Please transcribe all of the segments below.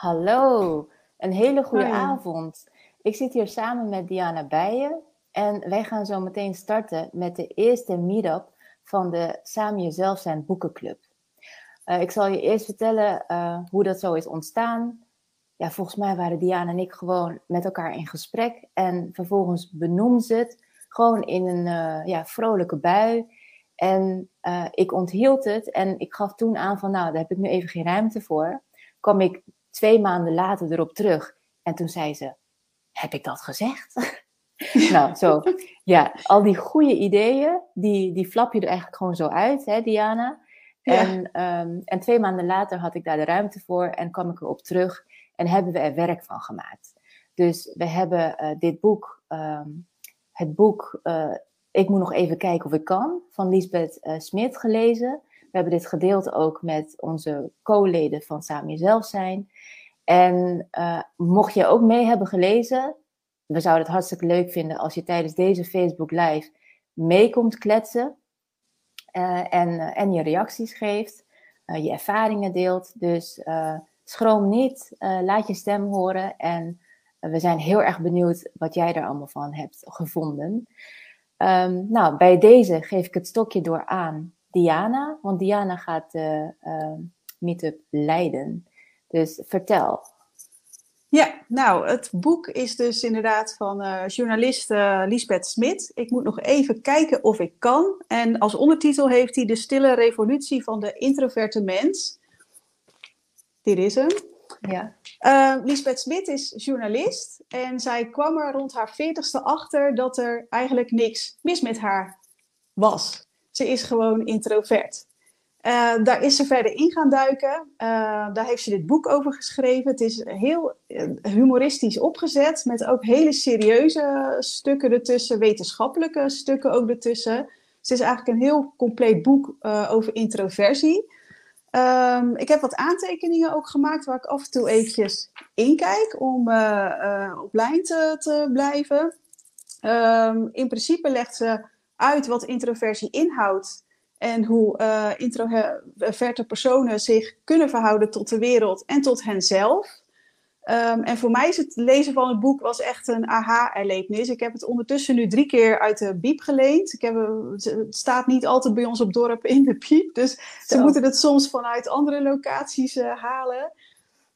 Hallo, een hele goede avond. Ik zit hier samen met Diana Bijen en wij gaan zo meteen starten met de eerste meetup van de Samen Jezelf Zijn Boekenclub. Uh, ik zal je eerst vertellen uh, hoe dat zo is ontstaan. Ja, volgens mij waren Diana en ik gewoon met elkaar in gesprek en vervolgens benoemden ze het gewoon in een uh, ja, vrolijke bui. En ik onthield het en ik gaf toen aan van nou, daar heb ik nu even geen ruimte voor. Kwam ik twee maanden later erop terug. En toen zei ze: Heb ik dat gezegd? nou, zo. Ja, al die goede ideeën, die, die flap je er eigenlijk gewoon zo uit, hè, Diana? En, um, en twee maanden later had ik daar de ruimte voor en kwam ik erop terug en hebben we er werk van gemaakt. Dus we hebben uh, dit boek, um, het boek uh, Ik moet nog even kijken of ik kan, van Lisbeth uh, Smit gelezen. We hebben dit gedeeld ook met onze co-leden van Samen Jezelf Zijn. En uh, mocht je ook mee hebben gelezen, we zouden het hartstikke leuk vinden als je tijdens deze Facebook Live meekomt kletsen uh, en, uh, en je reacties geeft, je ervaringen deelt. Dus schroom niet, laat je stem horen en we zijn heel erg benieuwd wat jij er allemaal van hebt gevonden. Um, nou, bij deze geef ik het stokje door aan Diana, want Diana gaat de meetup leiden. Dus vertel. Ja, nou, het boek is dus inderdaad van uh, journalist uh, Lisbeth Smit. Ik moet nog even kijken of ik kan. En als ondertitel heeft hij De Stille Revolutie van de Introverte Mens. Dit is hem. Ja. Uh, Lisbeth Smit is journalist en zij kwam er rond haar veertigste achter dat er eigenlijk niks mis met haar was. Ze is gewoon introvert. Uh, daar is ze verder in gaan duiken. Uh, daar heeft ze dit boek over geschreven. Het is heel eh, humoristisch opgezet, met ook hele serieuze stukken ertussen, wetenschappelijke stukken ook ertussen. Het is eigenlijk een heel compleet boek over introversie. Um, ik heb wat aantekeningen ook gemaakt waar ik af en toe eventjes inkijk om op lijn te, blijven. Um, in principe legt ze uit wat introversie inhoudt en hoe uh, introverte personen zich kunnen verhouden tot de wereld en tot henzelf. Um, en voor mij is het lezen van het boek was echt een aha-erlevenis. Ik heb het ondertussen nu drie keer uit de biep geleend. Ik heb, het staat niet altijd bij ons op dorp in de piep. Dus Zo. ze moeten het soms vanuit andere locaties uh, halen.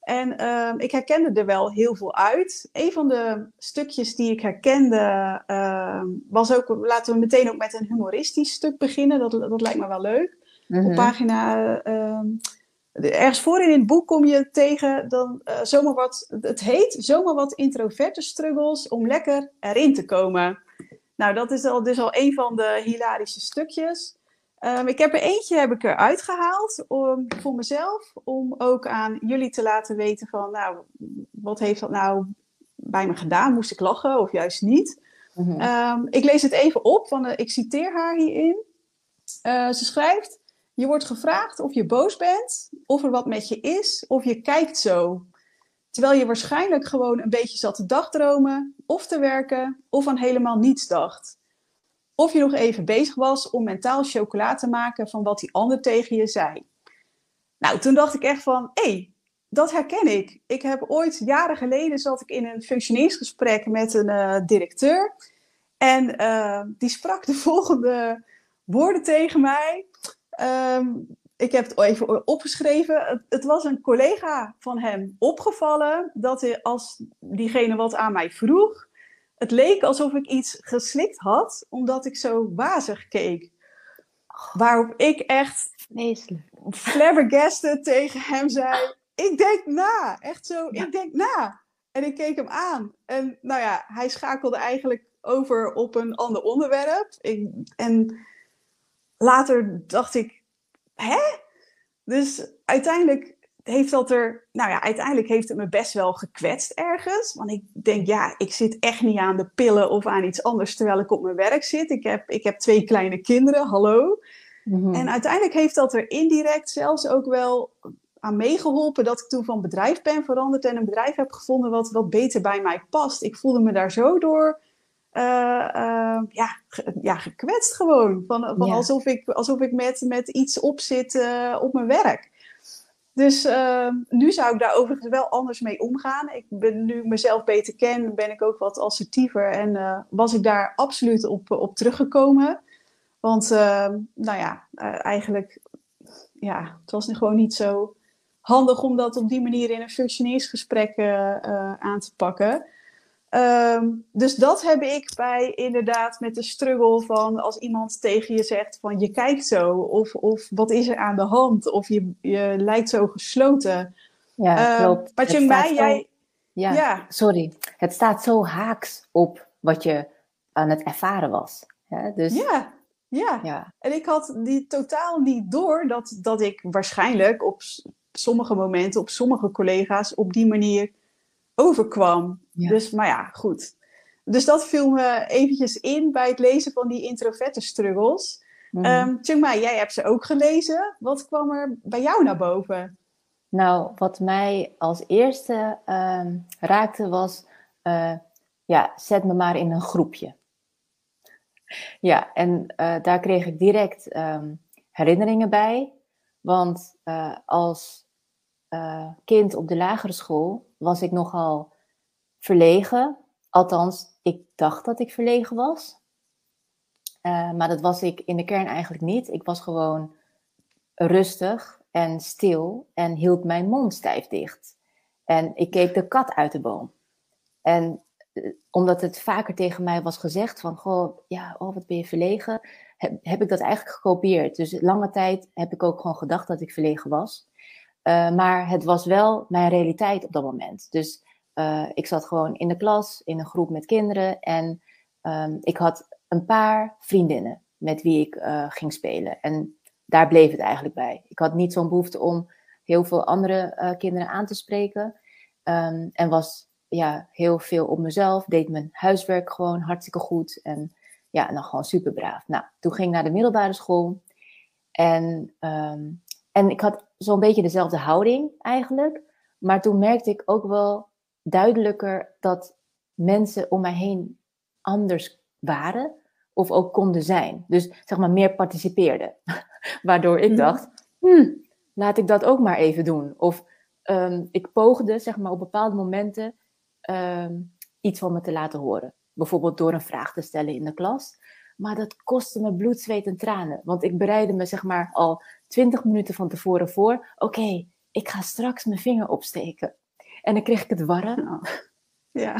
En uh, ik herkende er wel heel veel uit. Een van de stukjes die ik herkende uh, was ook, laten we meteen ook met een humoristisch stuk beginnen. Dat, dat lijkt me wel leuk. Mm -hmm. Op pagina, ehm, ergens voorin in het boek kom je tegen dan, uh, zomaar wat, het heet zomaar wat introverte struggles om lekker erin te komen. Nou, dat is al, dus al een van de hilarische stukjes. Um, ik heb er eentje heb ik eruit gehaald om, voor mezelf, om ook aan jullie te laten weten van, nou, wat heeft dat nou bij me gedaan? Moest ik lachen of juist niet? Mm -hmm. um, ik lees het even op, want uh, ik citeer haar hierin. Uh, ze schrijft, je wordt gevraagd of je boos bent, of er wat met je is, of je kijkt zo. Terwijl je waarschijnlijk gewoon een beetje zat te dagdromen, of te werken, of aan helemaal niets dacht. Of je nog even bezig was om mentaal chocola te maken van wat die ander tegen je zei. Nou, toen dacht ik echt van, hé, hey, dat herken ik. Ik heb ooit, jaren geleden, zat ik in een functioneringsgesprek met een uh, directeur. En uh, die sprak de volgende woorden tegen mij. Um, ik heb het even opgeschreven. Het, het, was een collega van hem opgevallen dat hij, als diegene wat aan mij vroeg, het leek alsof ik iets geslikt had, omdat ik zo wazig keek. Waarop ik echt flabbergasted tegen hem zei: Ik denk na. Echt zo, ja. ik denk na. En ik keek hem aan. En nou ja, hij schakelde eigenlijk over op een ander onderwerp. Ik, en later dacht ik: Hè? Dus uiteindelijk heeft dat er, nou ja, uiteindelijk heeft het me best wel gekwetst ergens. Want ik denk, ja, ik zit echt niet aan de pillen of aan iets anders terwijl ik op mijn werk zit. Ik heb, ik heb twee kleine kinderen, hallo. Mm-hmm. En uiteindelijk heeft dat er indirect zelfs ook wel aan meegeholpen dat ik toen van bedrijf ben veranderd en een bedrijf heb gevonden wat, wat beter bij mij past. Ik voelde me daar zo door uh, uh, ja, ge, ja, gekwetst gewoon. Van, van ja. alsof, ik, alsof ik met, met iets op zit uh, op mijn werk. Dus ehm, nu zou ik daar overigens wel anders mee omgaan. Ik ben nu mezelf beter ken, ben ik ook wat assertiever en uh, was ik daar absoluut op, op teruggekomen. Want ehm, nou ja, uh, eigenlijk, ja, het was gewoon niet zo handig om dat op die manier in een functioneersgesprek uh, aan te pakken. Um, dus dat heb ik bij inderdaad met de struggle van als iemand tegen je zegt van je kijkt zo of, of wat is er aan de hand of je, je lijkt zo gesloten. Ja, um, klopt. Mij, jij... Ja, ja, sorry. Het staat zo haaks op wat je aan het ervaren was. Ja, dus... ja, ja. ja. En ik had die totaal niet door dat, dat ik waarschijnlijk op sommige momenten, op sommige collega's op die manier overkwam. Dus, maar ja, goed. Dus dat viel me eventjes in bij het lezen van die introverte struggles. Mm. Um, jij hebt ze ook gelezen. Wat kwam er bij jou naar boven? Nou, wat mij als eerste ehm, raakte was, uh, ja, zet me maar in een groepje. Ja, en uh, daar kreeg ik direct um, herinneringen bij. Want uh, als kind op de lagere school was ik nogal verlegen. Althans, ik dacht dat ik verlegen was. Uh, maar dat was ik in de kern eigenlijk niet. Ik was gewoon rustig en stil en hield mijn mond stijf dicht. En ik keek de kat uit de boom. En uh, omdat het vaker tegen mij was gezegd van, goh, ja, oh, wat ben je verlegen, heb, heb ik dat eigenlijk gekopieerd. Dus lange tijd heb ik ook gewoon gedacht dat ik verlegen was. Uh, maar het was wel mijn realiteit op dat moment. Dus uh, ik zat gewoon in de klas, in een groep met kinderen. En um, ik had een paar vriendinnen met wie ik uh, ging spelen. En daar bleef het eigenlijk bij. Ik had niet zo'n behoefte om heel veel andere kinderen aan te spreken. Um, en was ja, heel veel op mezelf. Deed mijn huiswerk gewoon hartstikke goed. En ja, en dan gewoon super braaf. Nou, toen ging ik naar de middelbare school. En, um, en ik had zo'n beetje dezelfde houding eigenlijk. Maar toen merkte ik ook wel duidelijker dat mensen om mij heen anders waren of ook konden zijn. Dus zeg maar meer participeerden. Waardoor ik mhm. dacht, hm, laat ik dat ook maar even doen. Of um, ik poogde zeg maar op bepaalde momenten um, iets van me te laten horen. Bijvoorbeeld door een vraag te stellen in de klas. Maar dat kostte me bloed, zweet en tranen. Want ik bereidde me zeg maar al twintig minuten van tevoren voor. Oké, okay, ik ga straks mijn vinger opsteken. En dan kreeg ik het warren. Oh. Ja.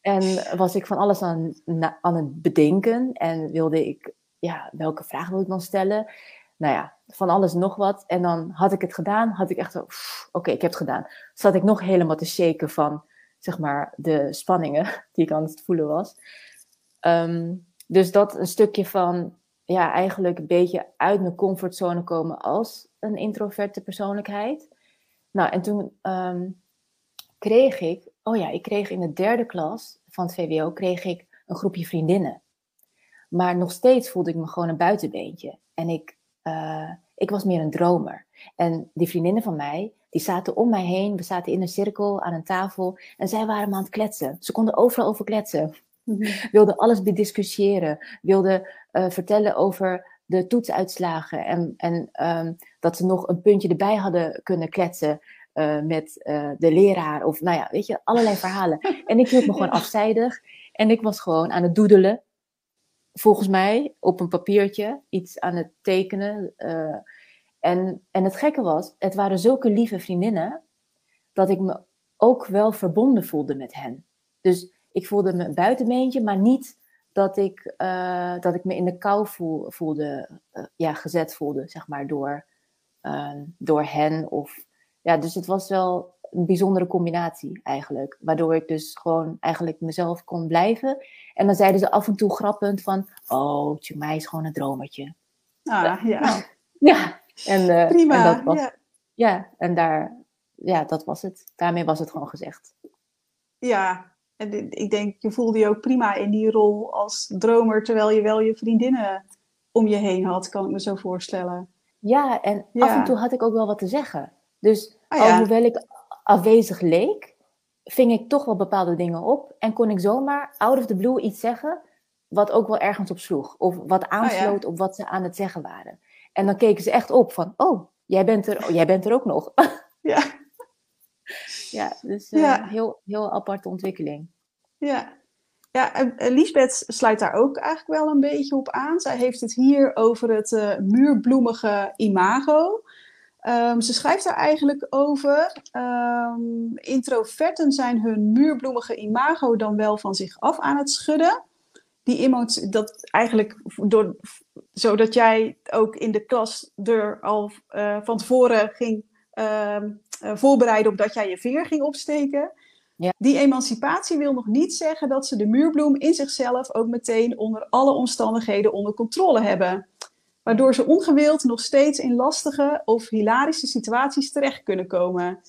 En was ik van alles aan, aan het bedenken. En wilde ik, ja, welke vraag wil ik dan stellen? Nou ja, van alles nog wat. En dan had ik het gedaan, had ik echt zo, oké, ik heb het gedaan. Zat ik nog helemaal te shaken van, zeg maar, de spanningen die ik aan het voelen was. Um, dus dat een stukje van, ja, eigenlijk een beetje uit mijn comfortzone komen als een introverte persoonlijkheid. Nou, en toen um, kreeg ik, oh ja, ik kreeg in de derde klas van het VWO, kreeg ik een groepje vriendinnen. Maar nog steeds voelde ik me gewoon een buitenbeentje. En ik, uh, ik was meer een dromer. En die vriendinnen van mij, die zaten om mij heen. We zaten in een cirkel aan een tafel. En zij waren me aan het kletsen. Ze konden overal over kletsen. Mm Wilden alles bediscussiëren. Wilden uh, vertellen over de toetsuitslagen. En, en um, dat ze nog een puntje erbij hadden kunnen kletsen. Uh, met uh, de leraar. Of nou ja, weet je, allerlei verhalen. En ik hield me gewoon afzijdig. En ik was gewoon aan het doedelen. Volgens mij op een papiertje. Iets aan het tekenen. En, en het gekke was, het waren zulke lieve vriendinnen. Dat ik me ook wel verbonden voelde met hen. Dus ik voelde me een buitenbeentje, maar niet dat ik, dat ik me in de kou voel, voelde, ja, gezet voelde, zeg maar, door, door hen of ja, dus het was wel een bijzondere combinatie eigenlijk. Waardoor ik dus gewoon eigenlijk mezelf kon blijven. En dan zeiden ze af en toe grappend van... Oh, mij is gewoon een dromertje. Ah, ja. Ja. En, Prima, en dat was, ja. ja. en daar... Ja, dat was het. Daarmee was het gewoon gezegd. Ja, en ik denk, je voelde je ook prima in die rol als dromer... terwijl je wel je vriendinnen om je heen had, kan ik me zo voorstellen. Ja, en ja. af en toe had ik ook wel wat te zeggen. Dus ja. alhoewel ik afwezig leek, ving ik toch wel bepaalde dingen op. En kon ik zomaar out of the blue iets zeggen, wat ook wel ergens op sloeg. Of wat aansloot oh, ja. op wat ze aan het zeggen waren. En dan keken ze echt op van, oh, jij bent er, oh, jij bent er ook nog. Ja. Ja, dus uh, ja. Heel, heel aparte ontwikkeling. Ja. Ja, en Lisbeth sluit daar ook eigenlijk wel een beetje op aan. Zij heeft het hier over het uh, muurbloemige imago. Um, ze schrijft daar eigenlijk over. Um, introverten zijn hun muurbloemige imago dan wel van zich af aan het schudden. Die iemand dat eigenlijk door, zodat jij ook in de klas er al uh, van tevoren ging uh, voorbereiden op dat jij je veer ging opsteken. Ja. Die emancipatie wil nog niet zeggen dat ze de muurbloem in zichzelf ook meteen onder alle omstandigheden onder controle hebben waardoor ze ongewild nog steeds in lastige of hilarische situaties terecht kunnen komen.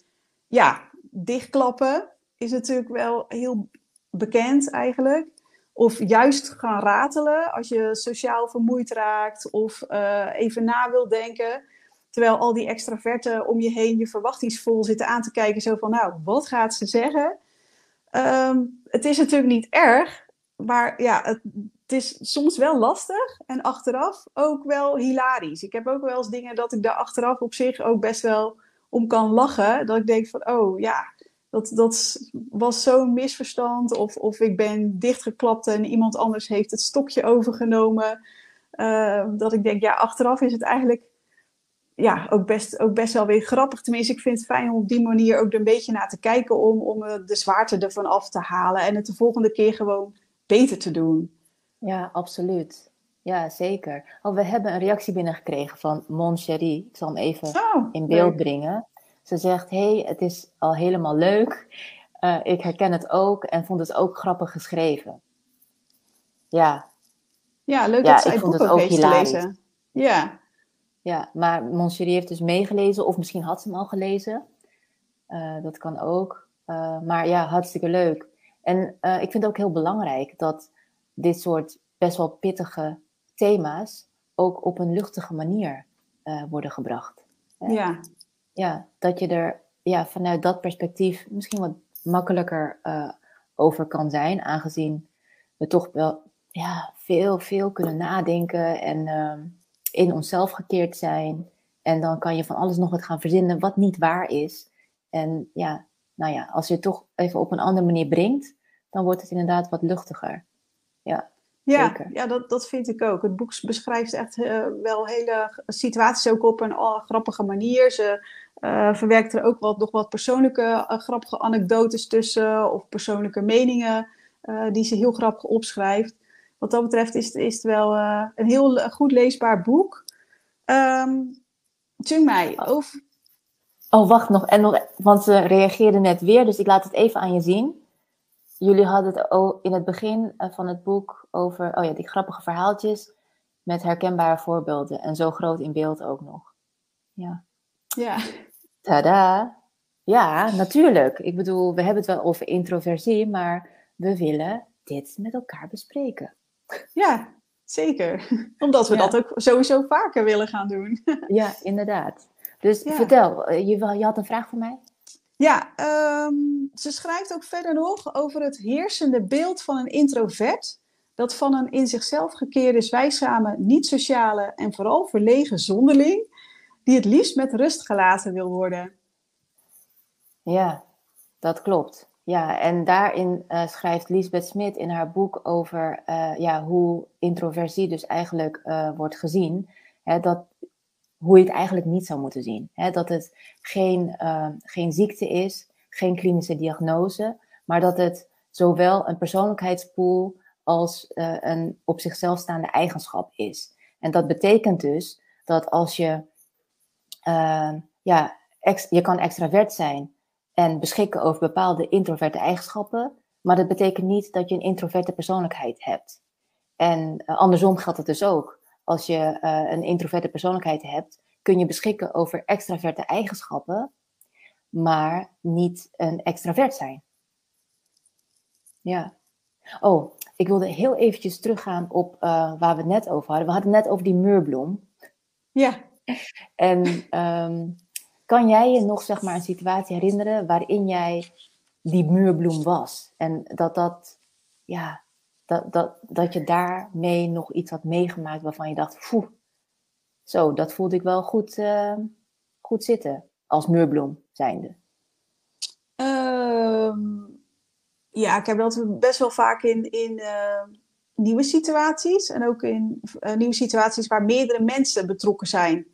Ja, dichtklappen is natuurlijk wel heel bekend eigenlijk. Of juist gaan ratelen als je sociaal vermoeid raakt of uh, even na wil denken. Terwijl al die extraverten om je heen je verwachtingsvol zitten aan te kijken. Zo van, nou, wat gaat ze zeggen? Um, het is natuurlijk niet erg, maar ja, het, is soms wel lastig en achteraf ook wel hilarisch. Ik heb ook wel eens dingen dat ik daar achteraf op zich ook best wel om kan lachen. Dat ik denk van, oh ja, dat, dat was zo'n misverstand. Of, of ik ben dichtgeklapt en iemand anders heeft het stokje overgenomen. Uh, dat ik denk, ja, achteraf is het eigenlijk ja, ook, best, ook best wel weer grappig. Tenminste, ik vind het fijn om op die manier ook er een beetje naar te kijken. Om, om de zwaarte ervan af te halen. En het de volgende keer gewoon beter te doen. Ja, absoluut. Ja, zeker. Oh, we hebben een reactie binnengekregen van Mon Cherie. Ik zal hem even oh, in beeld brengen. Ze zegt, hey, het is al helemaal leuk. Uh, ik herken het ook en vond het ook grappig geschreven. Ja. Ja, leuk ja, dat zij het boek ook, ook gelezen. Ja. Ja, maar Moncherie heeft dus meegelezen, of misschien had ze hem al gelezen. Uh, dat kan ook. Uh, maar ja, hartstikke leuk. En ik vind het ook heel belangrijk dat dit soort best wel pittige thema's ook op een luchtige manier worden gebracht. Ja. Ja, dat je er ja, vanuit dat perspectief misschien wat makkelijker over kan zijn, aangezien we toch wel ja, veel, veel kunnen nadenken en uh, in onszelf gekeerd zijn. En dan kan je van alles nog wat gaan verzinnen wat niet waar is. En ja, nou ja, als je het toch even op een andere manier brengt, dan wordt het inderdaad wat luchtiger. Ja, ja, zeker. ja dat, dat vind ik ook. Het boek beschrijft echt uh, wel hele situaties ook op een uh, grappige manier. Ze uh, verwerkt er ook wat, nog wat persoonlijke grappige anekdotes tussen of persoonlijke meningen die ze heel grappig opschrijft. Wat dat betreft is, is het wel een heel goed leesbaar boek. Um, mij, oh. over... Oh, wacht nog. En nog. Want ze reageerde net weer, dus ik laat het even aan je zien jullie hadden het in het begin eh, van het boek over oh ja, die grappige verhaaltjes met herkenbare voorbeelden en zo groot in beeld ook nog. Ja. Ja. Tada! Ja, natuurlijk. Ik bedoel, we hebben het wel over introversie, maar we willen dit met elkaar bespreken. Ja, zeker. Omdat we dat ook sowieso vaker willen gaan doen. Ja, inderdaad. Dus vertel, eh, je, je had een vraag voor mij? Ja, um, ze schrijft ook verder nog over het heersende beeld van een introvert. Dat van een in zichzelf gekeerde, zwijgzame, niet-sociale en vooral verlegen zonderling. Die het liefst met rust gelaten wil worden. Ja, dat klopt. Ja, en daarin uh, schrijft Lisbeth Smit in haar boek over uh, ja, hoe introversie dus eigenlijk uh, wordt gezien. Hè, dat hoe je het eigenlijk niet zou moeten zien. dat het geen, geen ziekte is, geen klinische diagnose, maar dat het zowel een persoonlijkheidspool als een op zichzelf staande eigenschap is. En dat betekent dus dat als je, ja, je kan extravert zijn en beschikken over bepaalde introverte eigenschappen, maar dat betekent niet dat je een introverte persoonlijkheid hebt. En andersom geldt het dus ook als je uh, een introverte persoonlijkheid hebt, kun je beschikken over extraverte eigenschappen, maar niet een extravert zijn. Ja. Oh, ik wilde heel eventjes teruggaan op uh, waar we het net over hadden. We hadden het net over die muurbloem. Ja. En um, kan jij je nog zeg maar een situatie herinneren waarin jij die muurbloem was? En dat dat, ja, dat, dat, dat je daarmee nog iets had meegemaakt waarvan je dacht, poeh, zo, dat voelde ik wel goed, uh, goed zitten. als muurbloem zijnde? Ehm, ja, ik heb dat best wel vaak in, in eh, nieuwe situaties. En ook in uh, nieuwe situaties waar meerdere mensen betrokken zijn.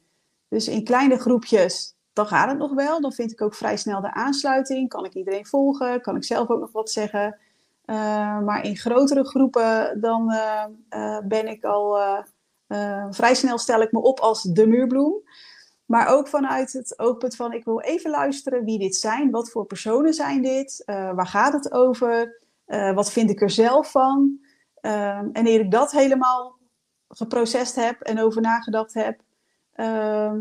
Dus in kleine groepjes, dan gaat het nog wel. Dan vind ik ook vrij snel de aansluiting. Kan ik iedereen volgen? Kan ik zelf ook nog wat zeggen? Uh, maar in grotere groepen, dan ben ik al vrij snel stel ik me op als de muurbloem. Maar ook vanuit het oogpunt van ik wil even luisteren wie dit zijn. Wat voor personen zijn dit? Waar gaat het over? Wat vind ik er zelf van? Uh, en eer ik dat helemaal geprocessed heb en over nagedacht heb, ehm,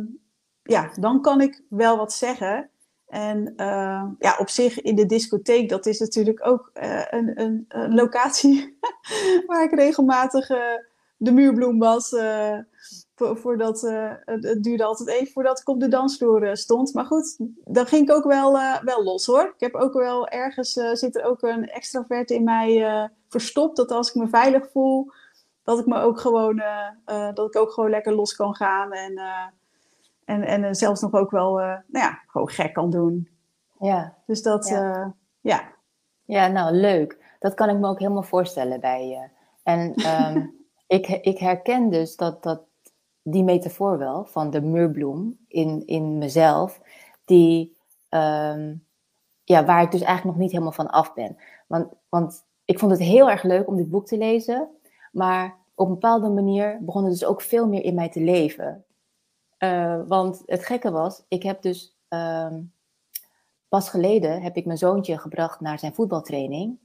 ja, dan kan ik wel wat zeggen. En ehm, ja, op zich in de discotheek, dat is natuurlijk ook eh, een, een, een, locatie waar ik regelmatig de muurbloem was voordat, het duurde altijd even voordat ik op de dansvloer stond. Maar goed, dan ging ik ook wel, wel los hoor. Ik heb ook wel ergens, zit er ook een extravert in mij verstopt. Dat als ik me veilig voel, dat ik me ook gewoon, dat ik ook gewoon lekker los kan gaan. En, en, en zelfs nog ook wel, nou ja, gewoon gek kan doen. Ja. Dus dat, ja. ja. Ja, nou leuk. Dat kan ik me ook helemaal voorstellen bij je. En um, ik, ik herken dus dat, dat die metafoor wel van de muurbloem in, in mezelf, die, um, ja, waar ik dus eigenlijk nog niet helemaal van af ben. Want, want ik vond het heel erg leuk om dit boek te lezen, maar op een bepaalde manier begon het dus ook veel meer in mij te leven. Uh, want het gekke was, ik heb dus um, pas geleden heb ik mijn zoontje gebracht naar zijn voetbaltraining.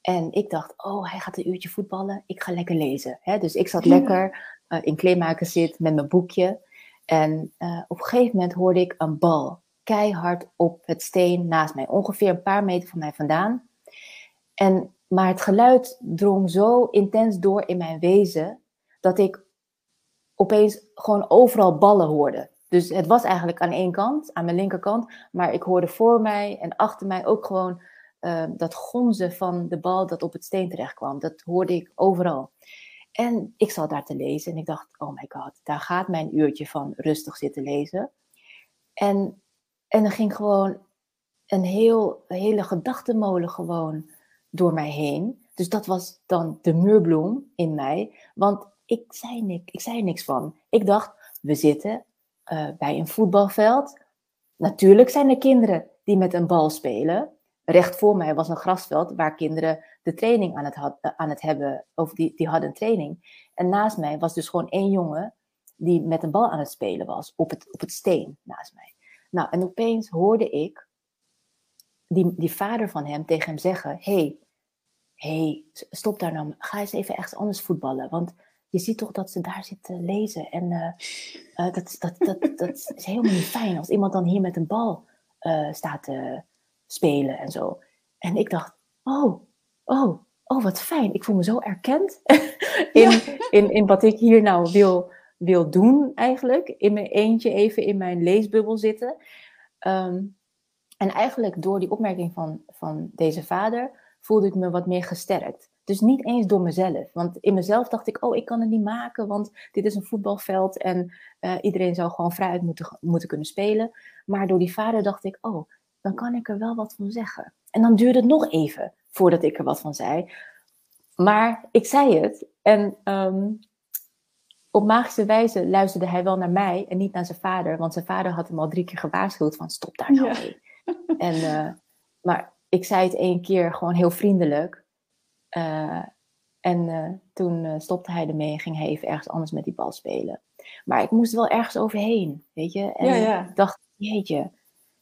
En ik dacht, oh, hij gaat een uurtje voetballen, ik ga lekker lezen. Hè? Dus ik zat lekker uh, in kleermaker zit met mijn boekje. En uh, op een gegeven moment hoorde ik een bal keihard op het steen naast mij, ongeveer een paar meter van mij vandaan. En, maar het geluid drong zo intens door in mijn wezen dat ik opeens gewoon overal ballen hoorde. Dus het was eigenlijk aan één kant, aan mijn linkerkant, maar ik hoorde voor mij en achter mij ook gewoon uh, dat gonzen van de bal dat op het steen terecht kwam. Dat hoorde ik overal. En ik zat daar te lezen en ik dacht, oh my god, daar gaat mijn uurtje van rustig zitten lezen. En, en er ging gewoon een, heel, hele gedachtenmolen gewoon door mij heen. Dus dat was dan de muurbloem in mij. Want ik zei, niks, ik zei niks van. Ik dacht, we zitten uh, bij een voetbalveld. Natuurlijk zijn er kinderen die met een bal spelen recht voor mij was een grasveld waar kinderen de training aan het, had, eh, aan het hebben, of die, die hadden een training. En naast mij was dus gewoon één jongen die met een bal aan het spelen was, op het, op het steen naast mij. Nou, en opeens hoorde ik die, die vader van hem tegen hem zeggen: hey, hey, stop daar nou, ga eens even ergens anders voetballen. Want je ziet toch dat ze daar zit te lezen. En uh, uh, dat, dat, dat, dat is helemaal niet fijn als iemand dan hier met een bal uh, staat te spelen en zo. En ik dacht, oh, oh, oh, wat fijn. Ik voel me zo erkend in, in, in wat ik hier nou wil, wil doen eigenlijk. In mijn eentje even in mijn leesbubbel zitten. Um, en eigenlijk door die opmerking van, van deze vader voelde ik me wat meer gesterkt. Dus niet eens door mezelf. Want in mezelf dacht ik, oh, ik kan het niet maken, want dit is een voetbalveld en uh, iedereen zou gewoon vrijuit moeten, moeten kunnen spelen. Maar door die vader dacht ik, oh, dan kan ik er wel wat van zeggen. En dan duurde het nog even voordat ik er wat van zei. Maar ik zei het en um, op magische wijze luisterde hij wel naar mij en niet naar zijn vader. Want zijn vader had hem al drie keer gewaarschuwd van stop daar nou mee. En, uh, maar ik zei het één keer gewoon heel vriendelijk. Uh, en uh, toen stopte hij ermee en ging hij even ergens anders met die bal spelen. Maar ik moest wel ergens overheen, weet je. En ja, ja. ik dacht, jeetje,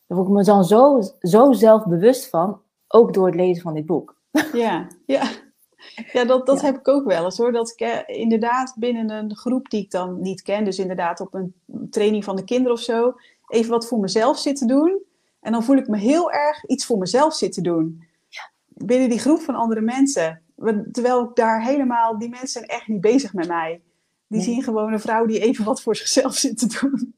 daar word ik me dan zo, zo zelfbewust van, ook door het lezen van dit boek. Ja, ja. Ja, dat, dat heb ik ook wel eens hoor. Dat ik eh, inderdaad binnen een groep die ik dan niet ken, dus inderdaad op een training van de kinderen of zo, even wat voor mezelf zit te doen. En dan voel ik me heel erg iets voor mezelf zitten doen. Binnen die groep van andere mensen. Terwijl ik daar helemaal, die mensen zijn echt niet bezig met mij. Die zien gewoon een vrouw die even wat voor zichzelf zit te doen.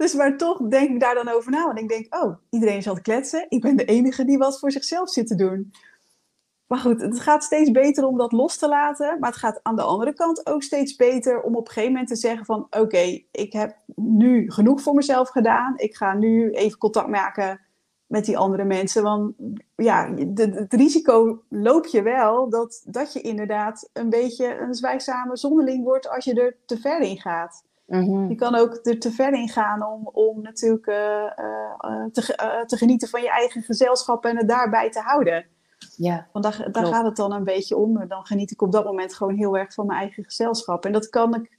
Dus maar toch denk ik daar dan over na. Want ik denk, oh, iedereen zal kletsen. Ik ben de enige die wat voor zichzelf zit te doen. maar goed, het gaat steeds beter om dat los te laten. Maar het gaat aan de andere kant ook steeds beter om op een gegeven moment te zeggen van... Oké, ik heb nu genoeg voor mezelf gedaan. Ik ga nu even contact maken met die andere mensen. Want ja, het risico loop je wel dat, dat je inderdaad een beetje een zwijgzame zonderling wordt als je er te ver in gaat. Mhm. Je kan ook er te ver in gaan om, om natuurlijk uh, uh, te, te genieten van je eigen gezelschap en het daarbij te houden. Ja, Want daar, daar gaat het dan een beetje om. Dan geniet ik op dat moment gewoon heel erg van mijn eigen gezelschap. En dat kan ik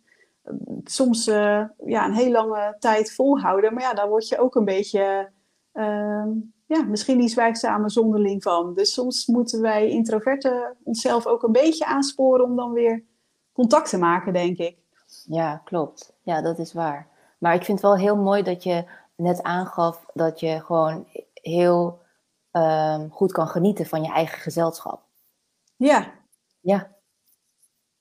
soms ja, een heel lange tijd volhouden. Maar ja, daar word je ook een beetje ja, misschien die zwijgzame zonderling van. Dus soms moeten wij introverten onszelf ook een beetje aansporen om dan weer contact te maken, denk ik. Ja, klopt. Ja, dat is waar. Maar ik vind het wel heel mooi dat je net aangaf dat je gewoon heel ehm, goed kan genieten van je eigen gezelschap. Ja. Ja.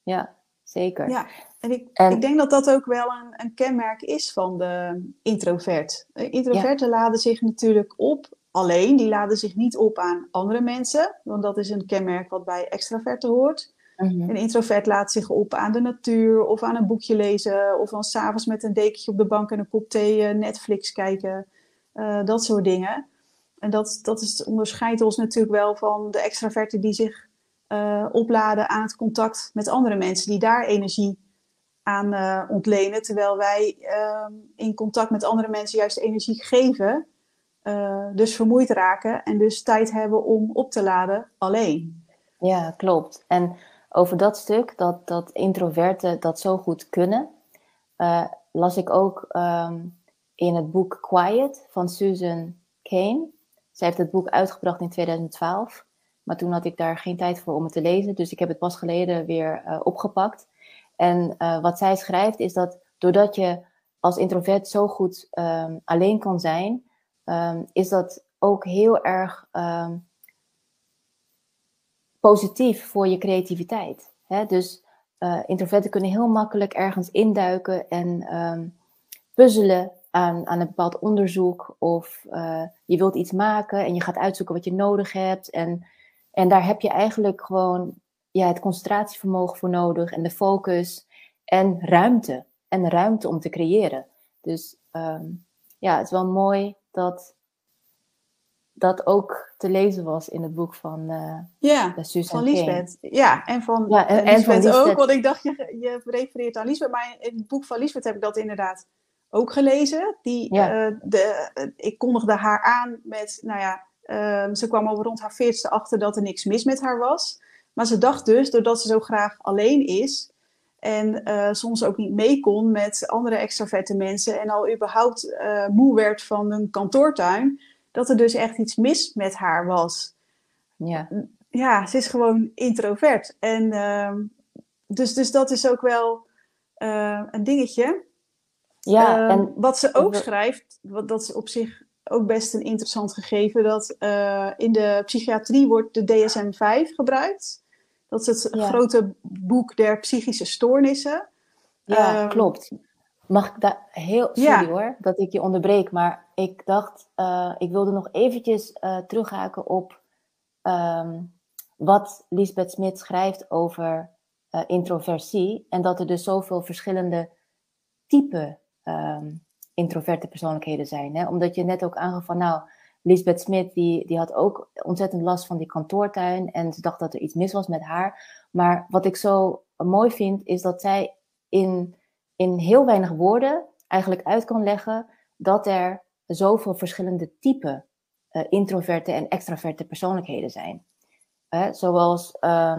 Ja, zeker. Ja, en ik, ik denk dat dat ook wel een, een kenmerk is van de introvert. Introverten laden zich natuurlijk op alleen, die laden zich niet op aan andere mensen, want dat is een kenmerk wat bij extraverten hoort. Mhm. Een introvert laat zich op aan de natuur of aan een boekje lezen of dan s'avonds met een dekentje op de bank en een kop thee eh, Netflix kijken, uh, dat soort dingen. En dat, dat is, onderscheidt ons natuurlijk wel van de extraverten die zich uh, opladen aan het contact met andere mensen, die daar energie aan uh, ontlenen. Terwijl wij uh, in contact met andere mensen juist energie geven, uh, dus vermoeid raken en dus tijd hebben om op te laden alleen. Ja, klopt. En over dat stuk, dat, dat introverten dat zo goed kunnen, las ik ook um, in het boek Quiet van Susan Kane. Zij heeft het boek uitgebracht in 2012. Maar toen had ik daar geen tijd voor om het te lezen. Dus ik heb het pas geleden weer uh, opgepakt. En uh, wat zij schrijft is dat doordat je als introvert zo goed um, alleen kan zijn, um, is dat ook heel erg um, positief voor je creativiteit. Hè? Dus uh, introverten kunnen heel makkelijk ergens induiken en puzzelen aan, aan een bepaald onderzoek. Of je wilt iets maken en je gaat uitzoeken wat je nodig hebt. En en daar heb je eigenlijk gewoon ja, het concentratievermogen voor nodig en de focus en ruimte. En ruimte om te creëren. Dus um, ja, het is wel mooi dat dat ook te lezen was in het boek van uh, ja, van Lisbeth. Ja, en van, ja, en, en Lisbeth van ook, want ik dacht, je, je refereert aan Lisbeth, maar in het boek van Lisbeth heb ik dat inderdaad ook gelezen. Die, ja. uh, de, uh, ik kondigde haar aan met, nou ja, Um, ze kwam al rond haar veertigste achter dat er niks mis met haar was. Maar ze dacht dus, doordat ze zo graag alleen is en uh, soms ook niet mee kon met andere extraverte mensen en al überhaupt uh, moe werd van een kantoortuin, dat er dus echt iets mis met haar was. Ja, ja ze is gewoon introvert. En uh, dus, dus dat is ook wel uh, een dingetje. Ja, ehm, en wat ze ook schrijft, wat, dat ze op zich ook best een interessant gegeven dat uh, in de psychiatrie wordt de DSM-5 gebruikt. Dat is het grote boek der psychische stoornissen. Ja, uh, klopt. Mag ik daar heel... Sorry ja. hoor, dat ik je onderbreek. Maar ik dacht, uh, ik wilde nog eventjes terughaken op um, wat Lisbeth Smit schrijft over introversie. En dat er dus zoveel verschillende typen um, introverte persoonlijkheden zijn. Hè? Omdat je net ook aangaf van, nou, Lisbeth Smit, die, die had ook ontzettend last van die kantoortuin. En ze dacht dat er iets mis was met haar. Maar wat ik zo mooi vind, is dat zij in, in heel weinig woorden eigenlijk uit kan leggen dat er zoveel verschillende typen uh, introverte en extraverte persoonlijkheden zijn. Uh, zoals uh,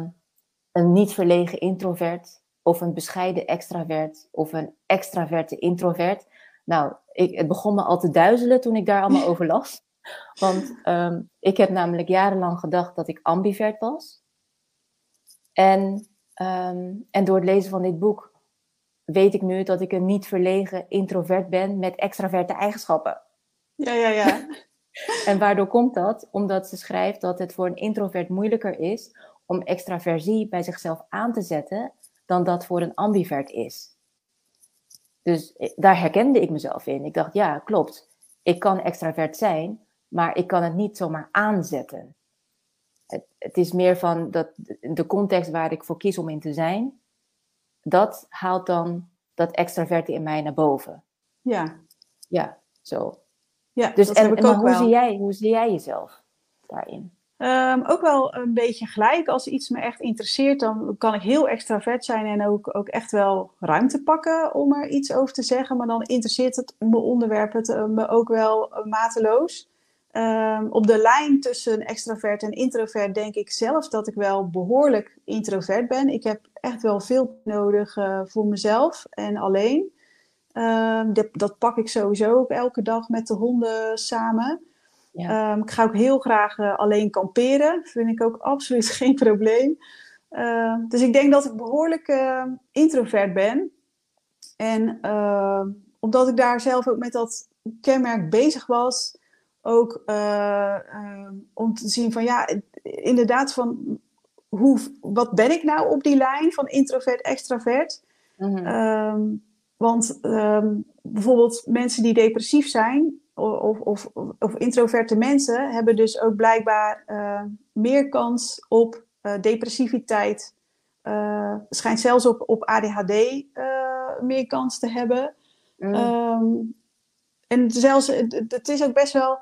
een niet verlegen introvert, of een bescheiden extravert, of een extraverte introvert. Nou, ik, het begon me al te duizelen toen ik daar allemaal over las. Want um, ik heb namelijk jarenlang gedacht dat ik ambivert was. En, um, en door het lezen van dit boek weet ik nu dat ik een niet verlegen introvert ben met extraverte eigenschappen. Ja, ja, ja. en waardoor komt dat? Omdat ze schrijft dat het voor een introvert moeilijker is om extraversie bij zichzelf aan te zetten dan dat voor een ambivert is. Dus eh, daar herkende ik mezelf in. Ik dacht, ja, klopt. Ik kan extravert zijn, maar ik kan het niet zomaar aanzetten. het, het, is meer van dat de context waar ik voor kies om in te zijn, dat haalt dan dat extraverte in mij naar boven. Ja. Ja, zo. Ja, dus en, en hoe, zie jij, hoe zie jij jezelf daarin? Um, ook wel een beetje gelijk. Als iets me echt interesseert, dan kan ik heel extravert zijn en ook, ook echt wel ruimte pakken om er iets over te zeggen. Maar dan interesseert het me onderwerp het eh, me ook wel uh, mateloos. Um, op de lijn tussen extravert en introvert denk ik zelf dat ik wel behoorlijk introvert ben. Ik heb echt wel veel nodig uh, voor mezelf en alleen. Um, dat, dat, pak ik sowieso ook elke dag met de honden samen. Ja. Um, ik ga ook heel graag uh, alleen kamperen. Vind ik ook absoluut geen probleem. dus ik denk dat ik behoorlijk introvert ben. En omdat ik daar zelf ook met dat kenmerk bezig was ook uh, om te zien van ja, inderdaad van hoe, wat ben ik nou op die lijn van introvert, extravert? Mm -hmm. um, want um, bijvoorbeeld mensen die depressief zijn of, of, of, introverte mensen hebben dus ook blijkbaar uh, meer kans op depressiviteit. schijnt zelfs op, op ADHD meer kans te hebben. Mm. Um, en zelfs, het is ook best wel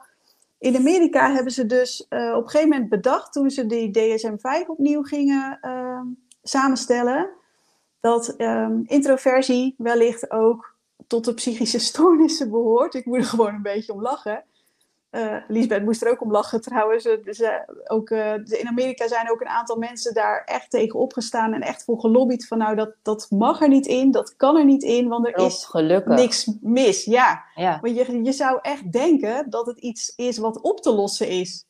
in Amerika hebben ze dus uh, op een gegeven moment bedacht, toen ze die DSM-5 opnieuw gingen uh, samenstellen, dat um, introversie wellicht ook tot de psychische stoornissen behoort. Ik moet er gewoon een beetje om lachen. Uh, Lisbeth moest er ook om lachen trouwens. Dus, uh, ook, uh, in Amerika zijn ook een aantal mensen daar echt tegen opgestaan en echt voor gelobbyd van nou dat, dat mag er niet in, dat kan er niet in, want er is gelukkig. niks mis. Ja, ja. want je, je zou echt denken dat het iets is wat op te lossen is.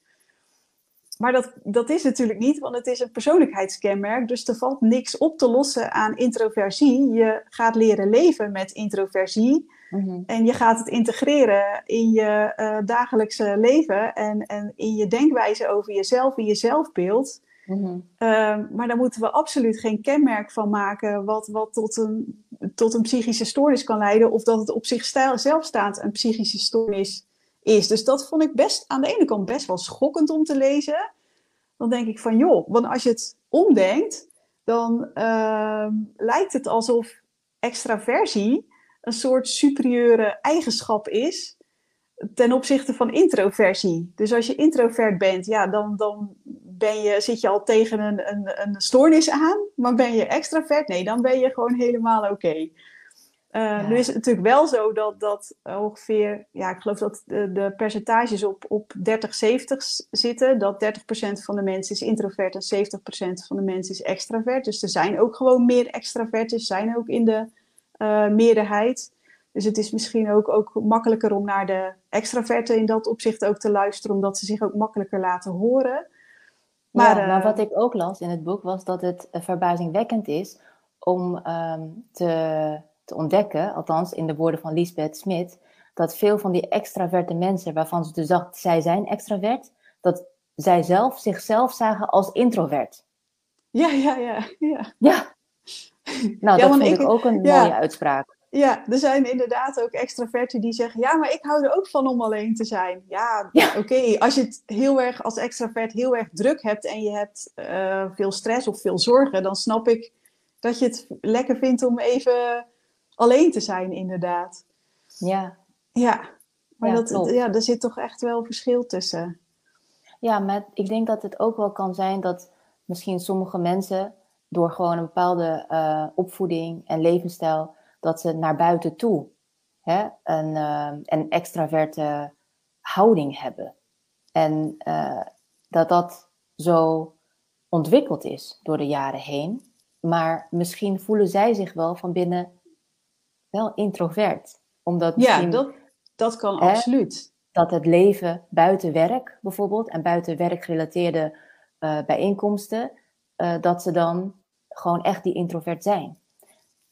Maar dat, dat is natuurlijk niet, want het is een persoonlijkheidskenmerk. Dus er valt niks op te lossen aan introversie. Je gaat leren leven met introversie. Mhm. En je gaat het integreren in je uh, dagelijkse leven en, en in je denkwijze over jezelf, in je zelfbeeld. Mm -hmm. uh, maar daar moeten we absoluut geen kenmerk van maken wat, wat tot, een, tot een psychische stoornis kan leiden, of dat het op zichzelf staand een psychische stoornis is. Dus dat vond ik best aan de ene kant best wel schokkend om te lezen. Dan denk ik van joh, want als je het omdenkt, dan uh, lijkt het alsof extraversie een soort superieure eigenschap is ten opzichte van introversie. Dus als je introvert bent, ja, dan, dan ben je, zit je al tegen een, een, een stoornis aan. Maar ben je extravert? Nee, dan ben je gewoon helemaal oké. Uh, ja. Nu is het natuurlijk wel zo dat, dat ongeveer, ja, ik geloof dat de, de percentages op, op 30, 70 zitten. Dat 30% van de mensen is introvert en 70% van de mensen is extravert. Dus er zijn ook gewoon meer extraverten, zijn ook in de uh, meerderheid. Dus het is misschien ook, ook makkelijker om naar de extraverten in dat opzicht ook te luisteren, omdat ze zich ook makkelijker laten horen. Maar, ja, maar wat ik ook las in het boek was dat het verbazingwekkend is om um, te, te ontdekken, althans in de woorden van Lisbeth Smit, dat veel van die extraverte mensen, waarvan ze dus dacht, zij zijn extravert, dat zij zelf zichzelf zagen als introvert. Ja, ja, ja. Ja, ja nou, dat vind ik, ook een mooie uitspraak. Ja, er zijn inderdaad ook extraverten die zeggen: Ja, maar ik hou er ook van om alleen te zijn. Ja, ja. oké. Als je het heel erg als extravert heel erg druk hebt en je hebt uh, veel stress of veel zorgen, dan snap ik dat je het lekker vindt om even alleen te zijn, inderdaad. Ja. Ja, maar ja, dat, ja, er zit toch echt wel verschil tussen. Ja, maar ik denk dat het ook wel kan zijn dat misschien sommige mensen door gewoon een bepaalde uh, opvoeding en levensstijl, dat ze naar buiten toe hè, een, uh, een extraverte houding hebben. En uh, dat dat zo ontwikkeld is door de jaren heen. Maar misschien voelen zij zich wel van binnen wel introvert. Omdat ja, dat, dat kan hè, absoluut. Dat het leven buiten werk bijvoorbeeld en buiten werkgerelateerde bijeenkomsten, dat ze dan gewoon echt die introvert zijn.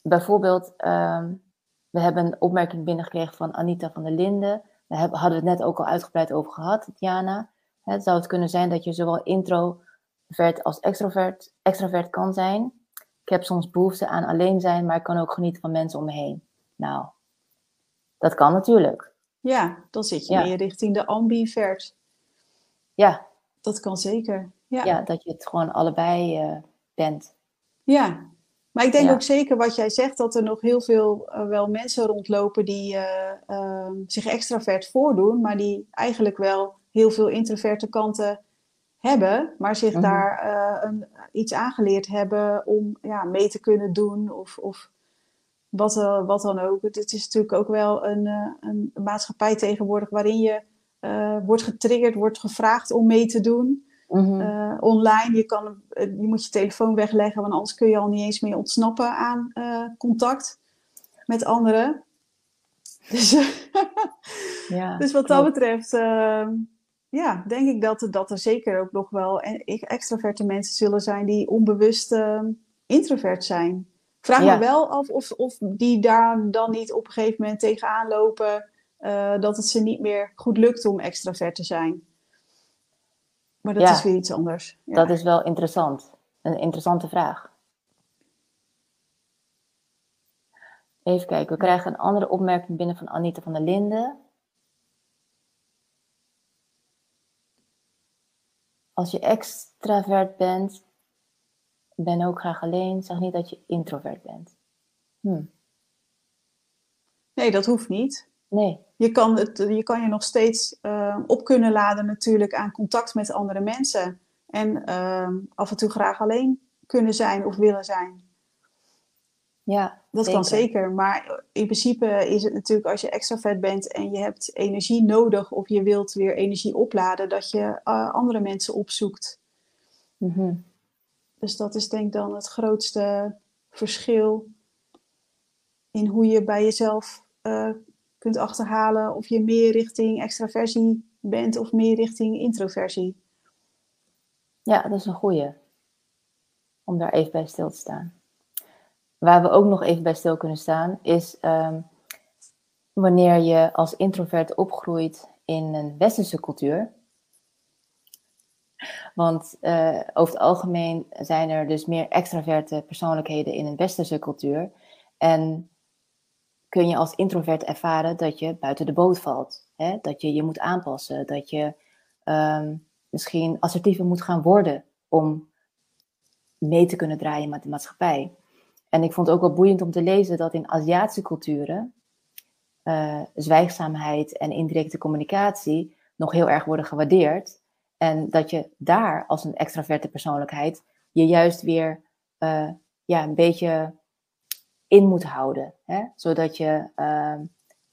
Bijvoorbeeld, um, we hebben een opmerking binnengekregen van Anita van der Linden. Daar hadden we het net ook al uitgebreid over gehad, Diana. Het zou het kunnen zijn dat je zowel introvert als extrovert, extrovert kan zijn. Ik heb soms behoefte aan alleen zijn, maar ik kan ook genieten van mensen om me heen. Nou, dat kan natuurlijk. Ja, dan zit je ja. meer richting de ambivert. Ja. Dat kan zeker. ja. ja. dat je het gewoon allebei uh, bent. Ja, maar ik denk ook zeker wat jij zegt, dat er nog heel veel uh, wel mensen rondlopen die uh, zich extravert voordoen, maar die eigenlijk wel heel veel introverte kanten hebben, maar zich mhm. daar een, iets aangeleerd hebben om ja, mee te kunnen doen of, of wat, wat dan ook. Het is natuurlijk ook wel een, een maatschappij tegenwoordig waarin je wordt getriggerd, wordt gevraagd om mee te doen. Mhm. Eh, online. Je, kan, eh, je moet je telefoon wegleggen, want anders kun je al niet eens meer ontsnappen aan uh, contact met anderen. Dus, ja, dus wat dat betreft, ehm, ja, denk ik dat, dat er zeker ook nog wel extraverte mensen zullen zijn die onbewust ehm, introvert zijn. Vraag me wel af of, of die daar dan niet op een gegeven moment tegenaan lopen dat het ze niet meer goed lukt om extravert te zijn. Maar dat is weer iets anders. Ja. Dat is wel interessant. Een interessante vraag. Even kijken, we krijgen een andere opmerking binnen van Anita van der Linden. Als je extravert bent, ben ook graag alleen. Zeg niet dat je introvert bent. Hm. Nee, dat hoeft niet. Nee. Je kan, het, je kan je nog steeds uh, op kunnen laden natuurlijk aan contact met andere mensen. En uh, af en toe graag alleen kunnen zijn of willen zijn. Ja, dat kan zeker. Maar in principe is het natuurlijk als je extravert bent en je hebt energie nodig of je wilt weer energie opladen, dat je uh, andere mensen opzoekt. Mm -hmm. Dus dat is denk ik dan het grootste verschil in hoe je bij jezelf uh, kunt achterhalen of je meer richting extraversie bent of meer richting introversie. Ja, dat is een goeie. Om daar even bij stil te staan. Waar we ook nog even bij stil kunnen staan, is um, wanneer je als introvert opgroeit in een westerse cultuur. Want uh, over het algemeen zijn er dus meer extraverte persoonlijkheden in een westerse cultuur. En kun je als introvert ervaren dat je buiten de boot valt. Hè? Dat je je moet aanpassen, dat je um, misschien assertiever moet gaan worden om mee te kunnen draaien met de maatschappij. En ik vond het ook wel boeiend om te lezen dat in Aziatische culturen uh, zwijgzaamheid en indirecte communicatie nog heel erg worden gewaardeerd. En dat je daar als een extraverte persoonlijkheid je juist weer uh, ja, een beetje in moet houden. Hè? Zodat je uh,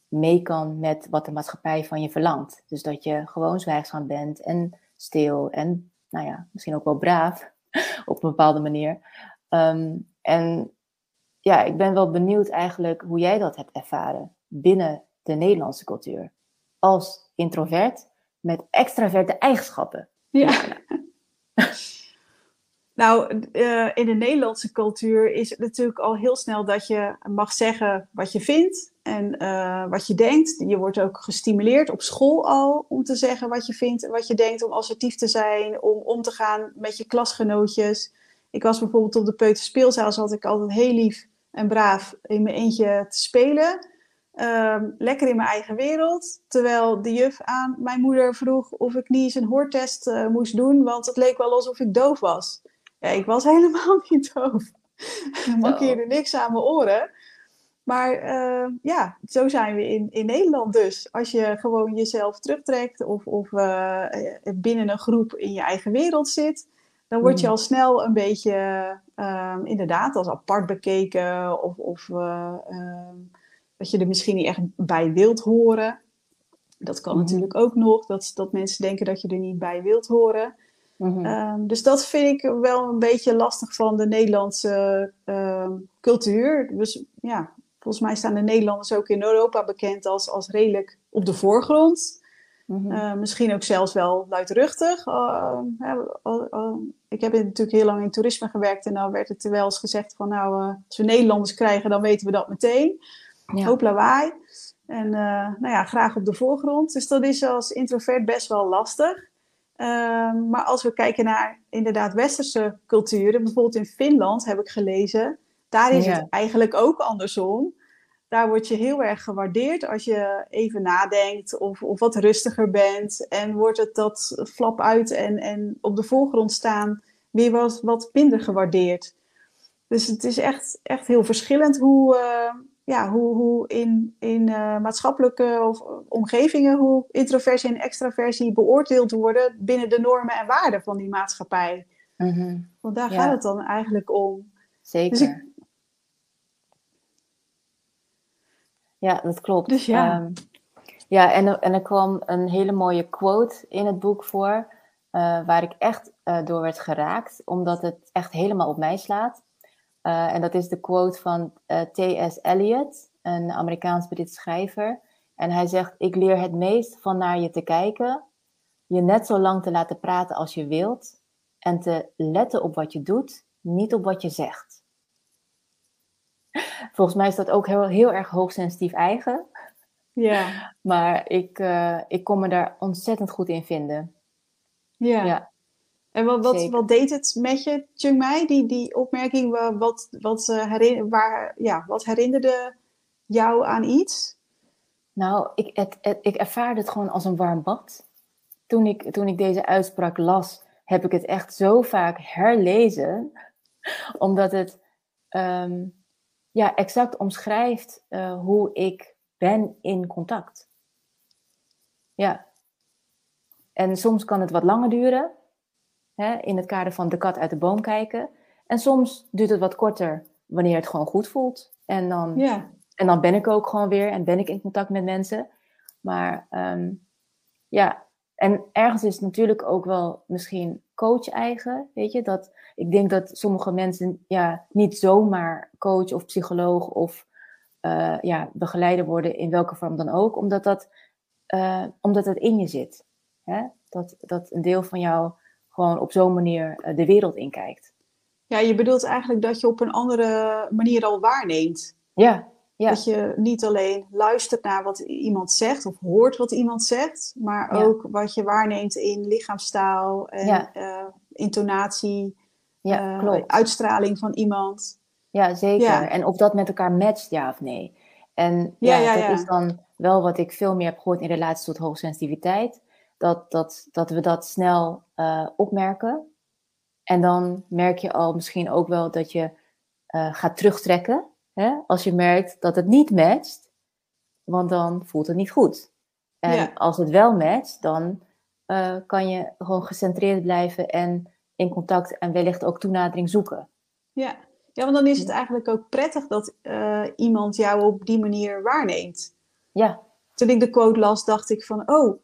mee kan met wat de maatschappij van je verlangt. Dus dat je gewoon zwijgzaam bent en stil en nou ja, misschien ook wel braaf op een bepaalde manier. Um, en ja, ik ben wel benieuwd eigenlijk hoe jij dat hebt ervaren binnen de Nederlandse cultuur. Als introvert met extraverte eigenschappen. Ja. Nou, uh, in de Nederlandse cultuur is het natuurlijk al heel snel dat je mag zeggen wat je vindt en uh, wat je denkt. Je wordt ook gestimuleerd op school al om te zeggen wat je vindt en wat je denkt, om assertief te zijn, om om te gaan met je klasgenootjes. Ik was bijvoorbeeld op de peuterspeelzaal, zat ik altijd heel lief en braaf in mijn eentje te spelen. Uh, lekker in mijn eigen wereld. Terwijl de juf aan mijn moeder vroeg of ik niet eens een hoortest uh, moest doen, want het leek wel alsof ik doof was. Ja, ik was helemaal niet doof. Er mankeerde niks aan mijn oren. Maar uh, ja, zo zijn we in, in Nederland dus. Als je gewoon jezelf terugtrekt of, of uh, binnen een groep in je eigen wereld zit, dan word je mm. al snel een beetje uh, inderdaad als apart bekeken of, of ehm, dat je er misschien niet echt bij wilt horen. Dat kan mm. natuurlijk ook nog, dat, dat mensen denken dat je er niet bij wilt horen. Mhm. Ehm, dus dat vind ik wel een beetje lastig van de Nederlandse uh, cultuur. Dus ja, volgens mij staan de Nederlanders ook in Europa bekend als, als redelijk op de voorgrond. Mm misschien ook zelfs wel luidruchtig. Uh, ik heb natuurlijk heel lang in toerisme gewerkt en dan werd het wel eens gezegd van nou, eh, als we Nederlanders krijgen, dan weten we dat meteen. Ja. Hoop lawaai. En nou ja, graag op de voorgrond. Dus dat is als introvert best wel lastig. Ehm, maar als we kijken naar inderdaad westerse culturen, bijvoorbeeld in Finland heb ik gelezen, daar is het eigenlijk ook andersom. daar word je heel erg gewaardeerd als je even nadenkt of, of wat rustiger bent. En wordt het dat flap uit en, en op de voorgrond staan weer wat, wat minder gewaardeerd. Dus het is echt, echt heel verschillend hoe, uh, ja, hoe, hoe in, in uh, maatschappelijke of omgevingen hoe introversie en extraversie beoordeeld worden binnen de normen en waarden van die maatschappij. Mm Want daar gaat het dan eigenlijk om. Zeker. Dus ik... Ja, dat klopt. Dus ja. Um, ja, en, en er kwam een hele mooie quote in het boek voor, uh, waar ik echt uh, door werd geraakt, omdat het echt helemaal op mij slaat. Uh, en dat is de quote van T.S. Eliot, een Amerikaans-Brits schrijver. En hij zegt: Ik leer het meest van naar je te kijken, je net zo lang te laten praten als je wilt en te letten op wat je doet, niet op wat je zegt. Volgens mij is dat ook heel, heel erg hoogsensitief eigen. Ja. Maar ik, uh, ik kon me daar ontzettend goed in vinden. Ja. ja. En wat, wat, wat deed het met je, Chung Mai, die, die opmerking? Wat, wat, herin, waar, ja, wat herinnerde jou aan iets? Nou, ik, het, het, ik ervaarde het gewoon als een warm bad. Toen ik, toen ik deze uitspraak las, heb ik het echt zo vaak herlezen, omdat het um, ja, exact omschrijft uh, hoe ik ben in contact. Ja. En soms kan het wat langer duren, hè, in het kader van de kat uit de boom kijken. En soms duurt het wat korter wanneer het gewoon goed voelt. En dan, ja. en dan ben ik ook gewoon weer en ben ik in contact met mensen. Maar um, ja, en ergens is het natuurlijk ook wel misschien coach-eigen, weet je. Dat, ik denk dat sommige mensen ja, niet zomaar coach of psycholoog of uh, ja, begeleider worden in welke vorm dan ook, omdat dat, uh, omdat dat in je zit. Hè? Dat, dat een deel van jou gewoon op zo'n manier uh, de wereld inkijkt. Ja, je bedoelt eigenlijk dat je op een andere manier al waarneemt. Ja, ja. Dat je niet alleen luistert naar wat iemand zegt of hoort wat iemand zegt, maar ook wat je waarneemt in lichaamstaal en ja. uh, intonatie, ja, uh, uitstraling van iemand. Ja, zeker. En of dat met elkaar matcht, ja of nee. En ja, dat is dan wel wat ik veel meer heb gehoord in relatie tot hoogsensitiviteit. Dat, dat, dat we dat snel uh, opmerken. En dan merk je al misschien ook wel dat je gaat terugtrekken Hè? Als je merkt dat het niet matcht, want dan voelt het niet goed. En als het wel matcht, dan uh, kan je gewoon gecentreerd blijven en in contact en wellicht ook toenadering zoeken. Ja, ja want dan is het eigenlijk ook prettig dat uh, iemand jou op die manier waarneemt. Ja. Toen ik de quote las, dacht ik van, oh,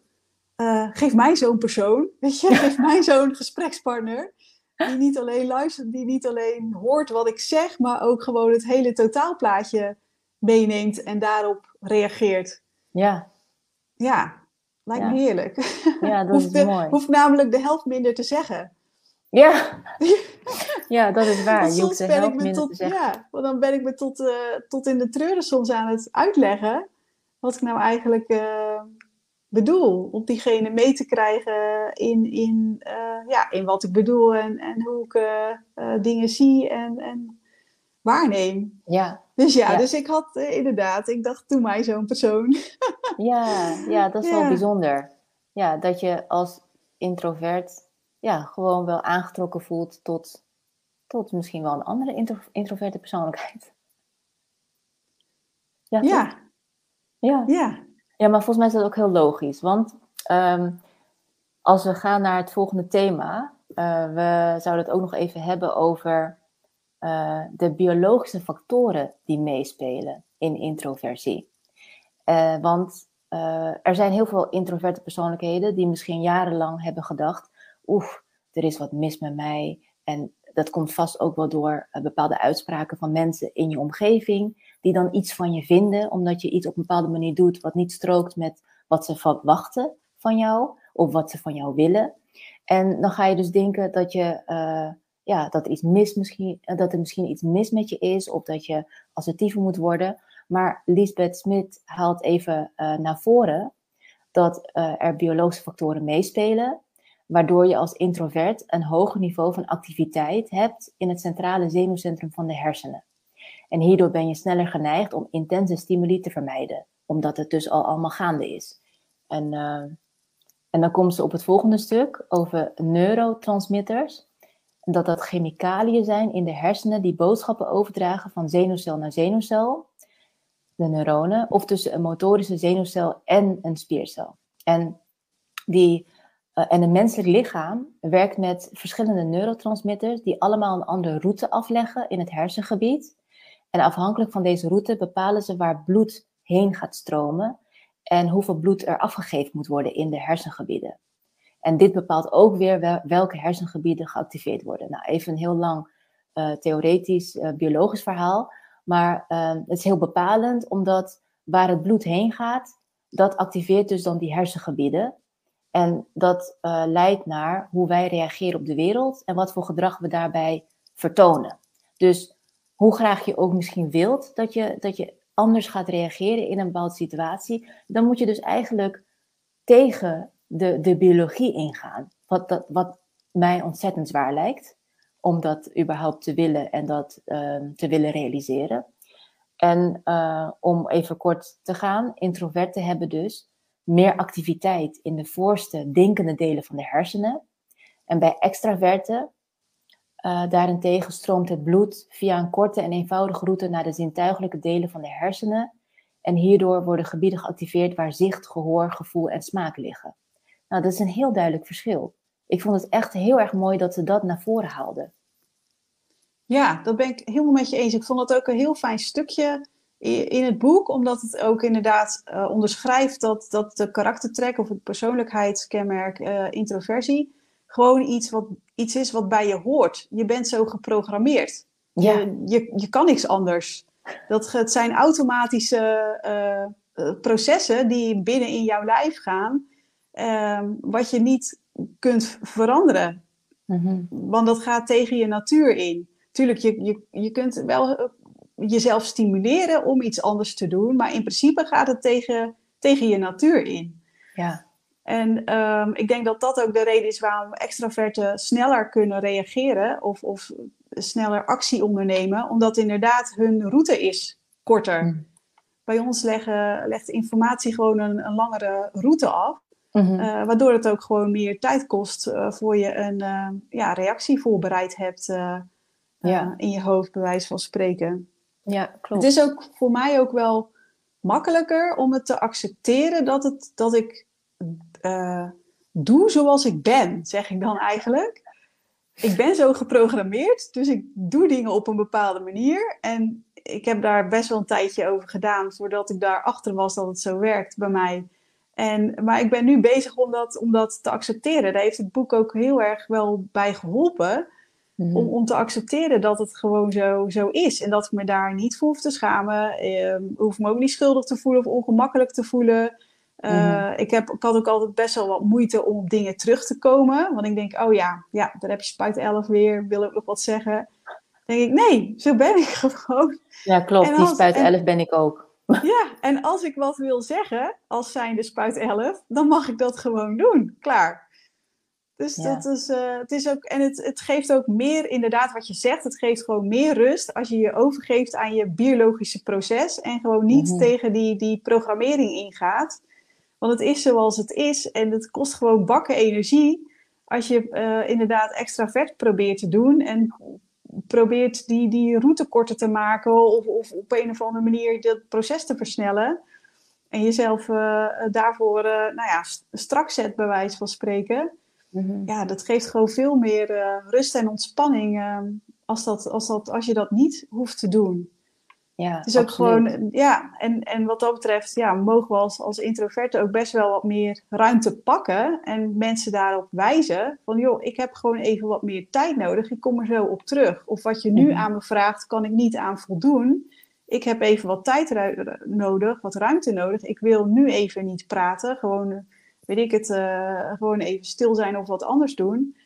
uh, geef mij zo'n persoon, weet je, geef mij zo'n gesprekspartner die niet alleen luistert, die niet alleen hoort wat ik zeg, maar ook gewoon het hele totaalplaatje meeneemt en daarop reageert. Ja. Ja, lijkt me heerlijk. Ja, dat is mooi. Hoeft namelijk de helft minder te zeggen. Ja, ja dat is waar. Je hoeft de helft minder tot. Ja, want dan ben ik me tot, uh, tot in de treuren soms aan het uitleggen wat ik nou eigenlijk uh, bedoel. Om diegene mee te krijgen in, in, uh, ja, in wat ik bedoel en, en hoe ik uh, dingen zie en, en waarneem. Ja. Dus ja, dus ik had inderdaad, ik dacht, toen mij zo'n persoon. ja, ja, dat is wel bijzonder. Ja, dat je als introvert ja, gewoon wel aangetrokken voelt tot, tot misschien wel een andere intro, introverte persoonlijkheid. Ja, ja. ja. ja. Ja, maar volgens mij is dat ook heel logisch. Want um, als we gaan naar het volgende thema, uh, we zouden het ook nog even hebben over uh, de biologische factoren die meespelen in introversie. Uh, want er zijn heel veel introverte persoonlijkheden die misschien jarenlang hebben gedacht: oef, er is wat mis met mij. En dat komt vast ook wel door bepaalde uitspraken van mensen in je omgeving die dan iets van je vinden, omdat je iets op een bepaalde manier doet wat niet strookt met wat ze verwachten van jou of wat ze van jou willen. En dan ga je dus denken dat je uh, ja, dat iets mis misschien, eh, dat er misschien iets mis met je is, of dat je assertiever moet worden. Maar Lisbeth Smit haalt even uh, naar voren dat er biologische factoren meespelen, waardoor je als introvert een hoger niveau van activiteit hebt in het centrale zenuwcentrum van de hersenen. En hierdoor ben je sneller geneigd om intense stimuli te vermijden, omdat het dus al allemaal gaande is. En, uh, en dan komt ze op het volgende stuk over neurotransmitters. Dat dat chemicaliën zijn in de hersenen die boodschappen overdragen van zenuwcel naar zenuwcel, de neuronen, of tussen een motorische zenuwcel en een spiercel. En, die, uh, en een menselijk lichaam werkt met verschillende neurotransmitters die allemaal een andere route afleggen in het hersengebied. En afhankelijk van deze route bepalen ze waar bloed heen gaat stromen en hoeveel bloed er afgegeven moet worden in de hersengebieden. En dit bepaalt ook weer welke hersengebieden geactiveerd worden. Nou, even een heel lang uh, theoretisch, uh, biologisch verhaal. Maar uh, het is heel bepalend, omdat waar het bloed heen gaat, dat activeert dus dan die hersengebieden. En dat leidt naar hoe wij reageren op de wereld en wat voor gedrag we daarbij vertonen. Dus hoe graag je ook misschien wilt dat je, dat je anders gaat reageren in een bepaalde situatie, dan moet je dus eigenlijk tegen de, de biologie ingaan. Wat, dat, wat mij ontzettend zwaar lijkt, om dat überhaupt te willen en dat uh, te willen realiseren. En uh, om even kort te gaan, introverten hebben dus meer activiteit in de voorste denkende delen van de hersenen. En bij extraverten uh, daarentegen stroomt het bloed via een korte en eenvoudige route naar de zintuigelijke delen van de hersenen. En hierdoor worden gebieden geactiveerd waar zicht, gehoor, gevoel en smaak liggen. Nou, dat is een heel duidelijk verschil. Ik vond het echt heel erg mooi dat ze dat naar voren haalden. Ja, dat ben ik helemaal met je eens. Ik vond het ook een heel fijn stukje in het boek, omdat het ook inderdaad uh, onderschrijft dat, dat de karaktertrek of het persoonlijkheidskenmerk uh, introversie gewoon iets, wat, iets is wat bij je hoort. Je bent zo geprogrammeerd. Ja. Je, je, je kan niks anders. Dat, het zijn automatische uh, processen die binnen in jouw lijf gaan, uh, wat je niet kunt veranderen. Mm-hmm. Want dat gaat tegen je natuur in. Tuurlijk, je, je, je kunt wel eh, jezelf stimuleren om iets anders te doen, maar in principe gaat het tegen, tegen je natuur in. Ja. En um, ik denk dat dat ook de reden is waarom extraverten sneller kunnen reageren of, of sneller actie ondernemen, omdat inderdaad hun route is korter. Mm. Bij ons leggen, legt informatie gewoon een, een langere route af, mm -hmm. uh, waardoor het ook gewoon meer tijd kost uh, voor je een uh, ja, reactie voorbereid hebt ja. in je hoofd, bij wijze van spreken. Ja, klopt. Het is ook voor mij ook wel makkelijker om het te accepteren dat, het, dat ik uh, doe zoals ik ben, zeg ik dan eigenlijk. Ik ben zo geprogrammeerd, dus ik doe dingen op een bepaalde manier. En ik heb daar best wel een tijdje over gedaan voordat ik daarachter was dat het zo werkt bij mij. En, maar ik ben nu bezig om dat, om dat te accepteren. Daar heeft het boek ook heel erg wel bij geholpen. Mm-hmm. Om, om te accepteren dat het gewoon zo, zo is. En dat ik me daar niet voor hoef te schamen. Eh, hoef me ook niet schuldig te voelen of ongemakkelijk te voelen. Uh, ik, heb, ik had ook altijd best wel wat moeite om op dingen terug te komen. Want ik denk, oh ja, ja daar heb je spuit 11 weer, wil ik nog wat zeggen. Dan denk ik, nee, zo ben ik gewoon. Ja, klopt, als, die spuit 11 ben ik ook. Ja, en als ik wat wil zeggen, als zijnde spuit 11, dan mag ik dat gewoon doen. Klaar. Dus ja. dat is, uh, het is ook, en het, het geeft ook meer, inderdaad, wat je zegt, het geeft gewoon meer rust als je je overgeeft aan je biologische proces en gewoon niet -hmm. tegen die, die programmering ingaat. Want het is zoals het is en het kost gewoon bakken energie als je uh, inderdaad extravert probeert te doen en probeert die, die route korter te maken of, of op een of andere manier dat proces te versnellen. En jezelf uh, daarvoor uh, nou ja, strak zet, bij wijze van spreken. Mm -hmm. Ja, dat geeft gewoon veel meer rust en ontspanning als, dat, als, dat, als je dat niet hoeft te doen. Ja, het is ook gewoon, ja, en, en wat dat betreft, ja, mogen we als, als introverten ook best wel wat meer ruimte pakken en mensen daarop wijzen van, joh, ik heb gewoon even wat meer tijd nodig, ik kom er zo op terug. Of wat je nu mm-hmm. aan me vraagt, kan ik niet aan voldoen. Ik heb even wat tijd nodig, wat ruimte nodig. Ik wil nu even niet praten, gewoon, weet ik het, uh, gewoon even stil zijn of wat anders doen.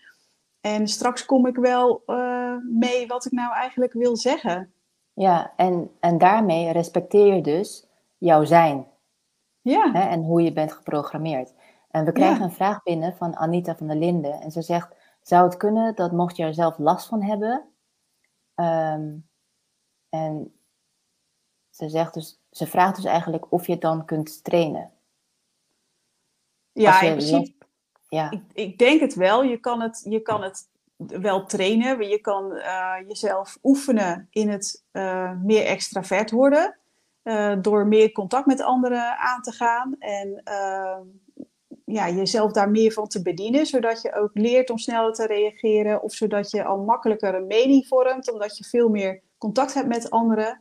En straks kom ik wel uh, mee wat ik nou eigenlijk wil zeggen. Ja, en, en daarmee respecteer je dus jouw zijn. Ja. Hè, en hoe je bent geprogrammeerd. En we krijgen ja. een vraag binnen van Anita van der Linden. En ze zegt, zou het kunnen dat mocht je er zelf last van hebben... Um, en ze, zegt dus, ze vraagt dus eigenlijk of je het dan kunt trainen. Ja, in principe, ja. Ik, ik, denk het wel. Je kan het, je kan het wel trainen. Je kan uh, jezelf oefenen in het uh, meer extravert worden. Uh, door meer contact met anderen aan te gaan. En ja, jezelf daar meer van te bedienen. Zodat je ook leert om sneller te reageren. Of zodat je al makkelijker een mening vormt. Omdat je veel meer contact hebt met anderen.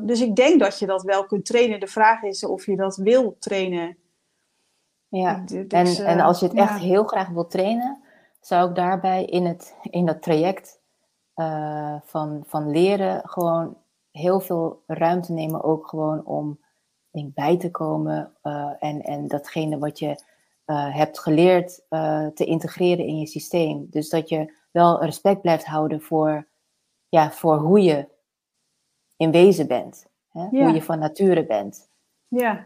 dus ik denk dat je dat wel kunt trainen. De vraag is of je dat wil trainen. Ja, en, en als je het echt heel graag wil trainen, zou ik daarbij in, het, in dat traject uh, van, van leren gewoon heel veel ruimte nemen, ook gewoon om denk, bij te komen uh, en, en datgene wat je uh, hebt geleerd te integreren in je systeem. Dus dat je wel respect blijft houden voor, ja, voor hoe je in wezen bent, hè? hoe je van nature bent. Ja,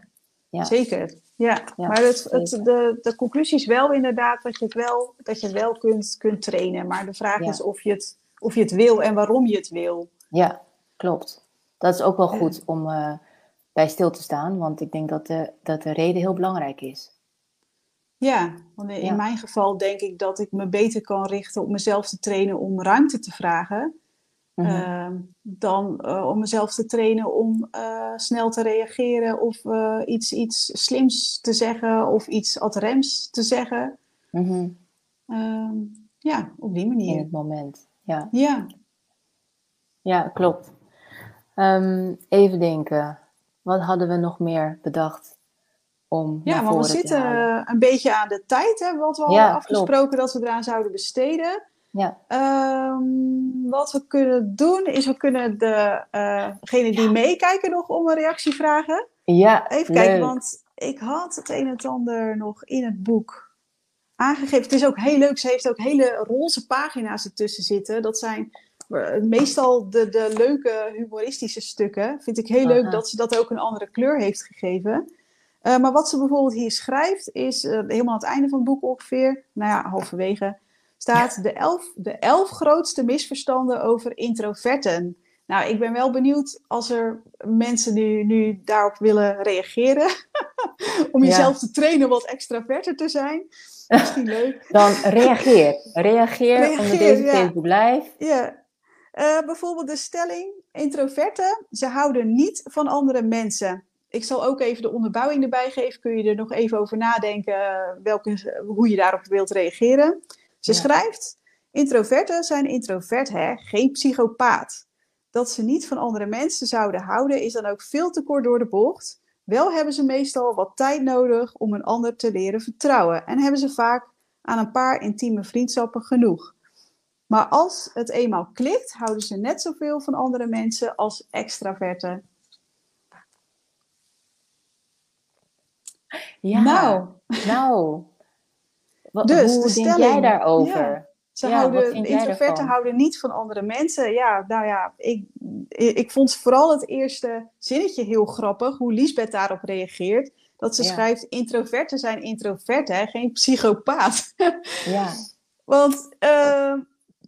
ja. zeker. Ja, maar het, het, de, de conclusie is wel inderdaad dat je het wel, dat je het wel kunt, kunt trainen. Maar de vraag is of je, het, of je het wil en waarom je het wil. Ja, klopt. Dat is ook wel goed om uh, bij stil te staan, want ik denk dat de, dat de reden heel belangrijk is. Ja, want in mijn geval denk ik dat ik me beter kan richten op mezelf te trainen om ruimte te vragen. Mhm. Ehm, dan uh, om mezelf te trainen om uh, snel te reageren of uh, iets, iets slims te zeggen of iets ad rems te zeggen. Mm ja, op die manier. In het moment, ja. Ja, ja klopt. Um, even denken, wat hadden we nog meer bedacht om Ja, maar we zitten een beetje aan de tijd, hè, wat we ja, hadden afgesproken klopt. dat we eraan zouden besteden. Ja. Um, wat we kunnen doen, is we kunnen degene uh die meekijken nog om een reactie vragen. Ja, Even kijken, want ik had het een en ander nog in het boek aangegeven. Het is ook heel leuk, ze heeft ook hele roze pagina's ertussen zitten. Dat zijn uh, meestal de, de leuke humoristische stukken. Vind ik heel leuk dat ze dat ook een andere kleur heeft gegeven. Uh, maar wat ze bijvoorbeeld hier schrijft, is helemaal aan het einde van het boek ongeveer, nou ja, halverwege staat de elf, de elf grootste misverstanden over introverten. Nou, ik ben wel benieuwd als er mensen nu, nu daarop willen reageren. om jezelf te trainen wat extraverter te zijn. Misschien leuk. Dan reageer. Reageer, reageer onder deze ja. Facebook Live. Ja. Uh, bijvoorbeeld de stelling: introverten, ze houden niet van andere mensen. Ik zal ook even de onderbouwing erbij geven. Kun je er nog even over nadenken welke, hoe je daarop wilt reageren. Ze schrijft: Introverten zijn introvert, hè? geen psychopaat. Dat ze niet van andere mensen zouden houden, is dan ook veel te kort door de bocht. Wel hebben ze meestal wat tijd nodig om een ander te leren vertrouwen en hebben ze vaak aan een paar intieme vriendschappen genoeg. Maar als het eenmaal klikt, houden ze net zoveel van andere mensen als extraverten. Ja, nou, nou wat, dus, hoe denk jij daarover? Ze houden, introverten houden niet van andere mensen. Ja, nou ja, ik, ik vond vooral het eerste zinnetje heel grappig, hoe Liesbeth daarop reageert. Dat ze schrijft, introverten zijn introverten, geen psychopaat. Ja. Want uh,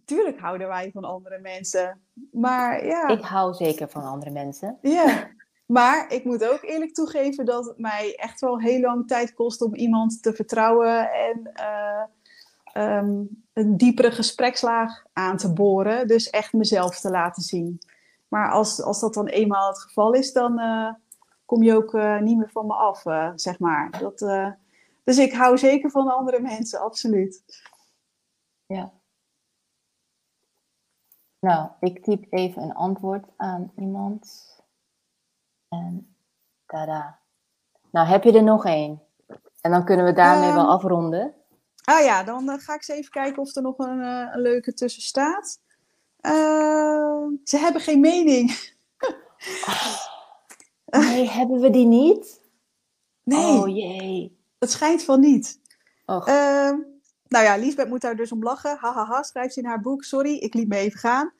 tuurlijk houden wij van andere mensen. Maar ja. Ik hou zeker van andere mensen. Ja. Maar ik moet ook eerlijk toegeven dat het mij echt wel heel lang tijd kost om iemand te vertrouwen en uh, um, een diepere gesprekslaag aan te boren. Dus echt mezelf te laten zien. Maar als, als dat dan eenmaal het geval is, dan uh, kom je ook uh, niet meer van me af, zeg maar. Dat, dus ik hou zeker van andere mensen, absoluut. Ja. Nou, ik typ even een antwoord aan iemand. En tada. Nou, heb je er nog één? En dan kunnen we daarmee wel ehm, afronden. Ah ja, dan uh, ga ik eens even kijken of er nog een, uh, een leuke tussen staat. Uh, ze hebben geen mening. oh, nee, hebben we die niet? Nee. Oh jee. Het schijnt van niet. Ehm, nou ja, Liesbeth moet daar dus om lachen. Hahaha, ha, ha, schrijft ze in haar boek. Sorry, ik liet me even gaan.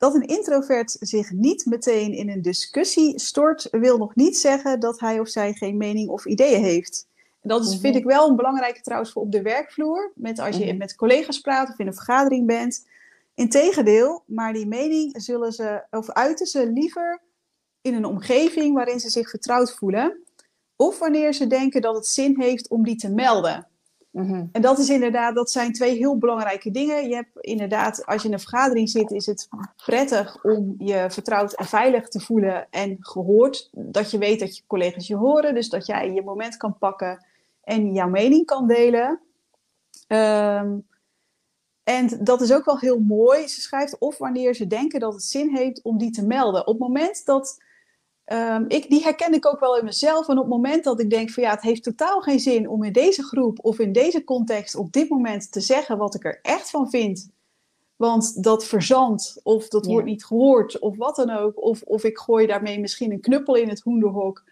Dat een introvert zich niet meteen in een discussie stort, wil nog niet zeggen dat hij of zij geen mening of ideeën heeft. En dat is, vind mhm. ik wel een belangrijke trouwens voor op de werkvloer, met als je mhm. met collega's praat of in een vergadering bent. Integendeel, maar die mening zullen ze, of uiten ze liever in een omgeving waarin ze zich vertrouwd voelen, of wanneer ze denken dat het zin heeft om die te melden. Mhm. En dat is inderdaad, dat zijn twee heel belangrijke dingen. Je hebt inderdaad, als je in een vergadering zit, is het prettig om je vertrouwd en veilig te voelen en gehoord. Dat je weet dat je collega's je horen, dus dat jij je moment kan pakken en jouw mening kan delen. Ehm, en dat is ook wel heel mooi. Ze schrijft of wanneer ze denken dat het zin heeft om die te melden. Op het moment dat Um, ik, die herken ik ook wel in mezelf. En op het moment dat ik denk van ja, het heeft totaal geen zin om in deze groep of in deze context op dit moment te zeggen wat ik er echt van vind. Want dat verzandt of dat wordt niet gehoord of wat dan ook. Of, of ik gooi daarmee misschien een knuppel in het hoenderhok.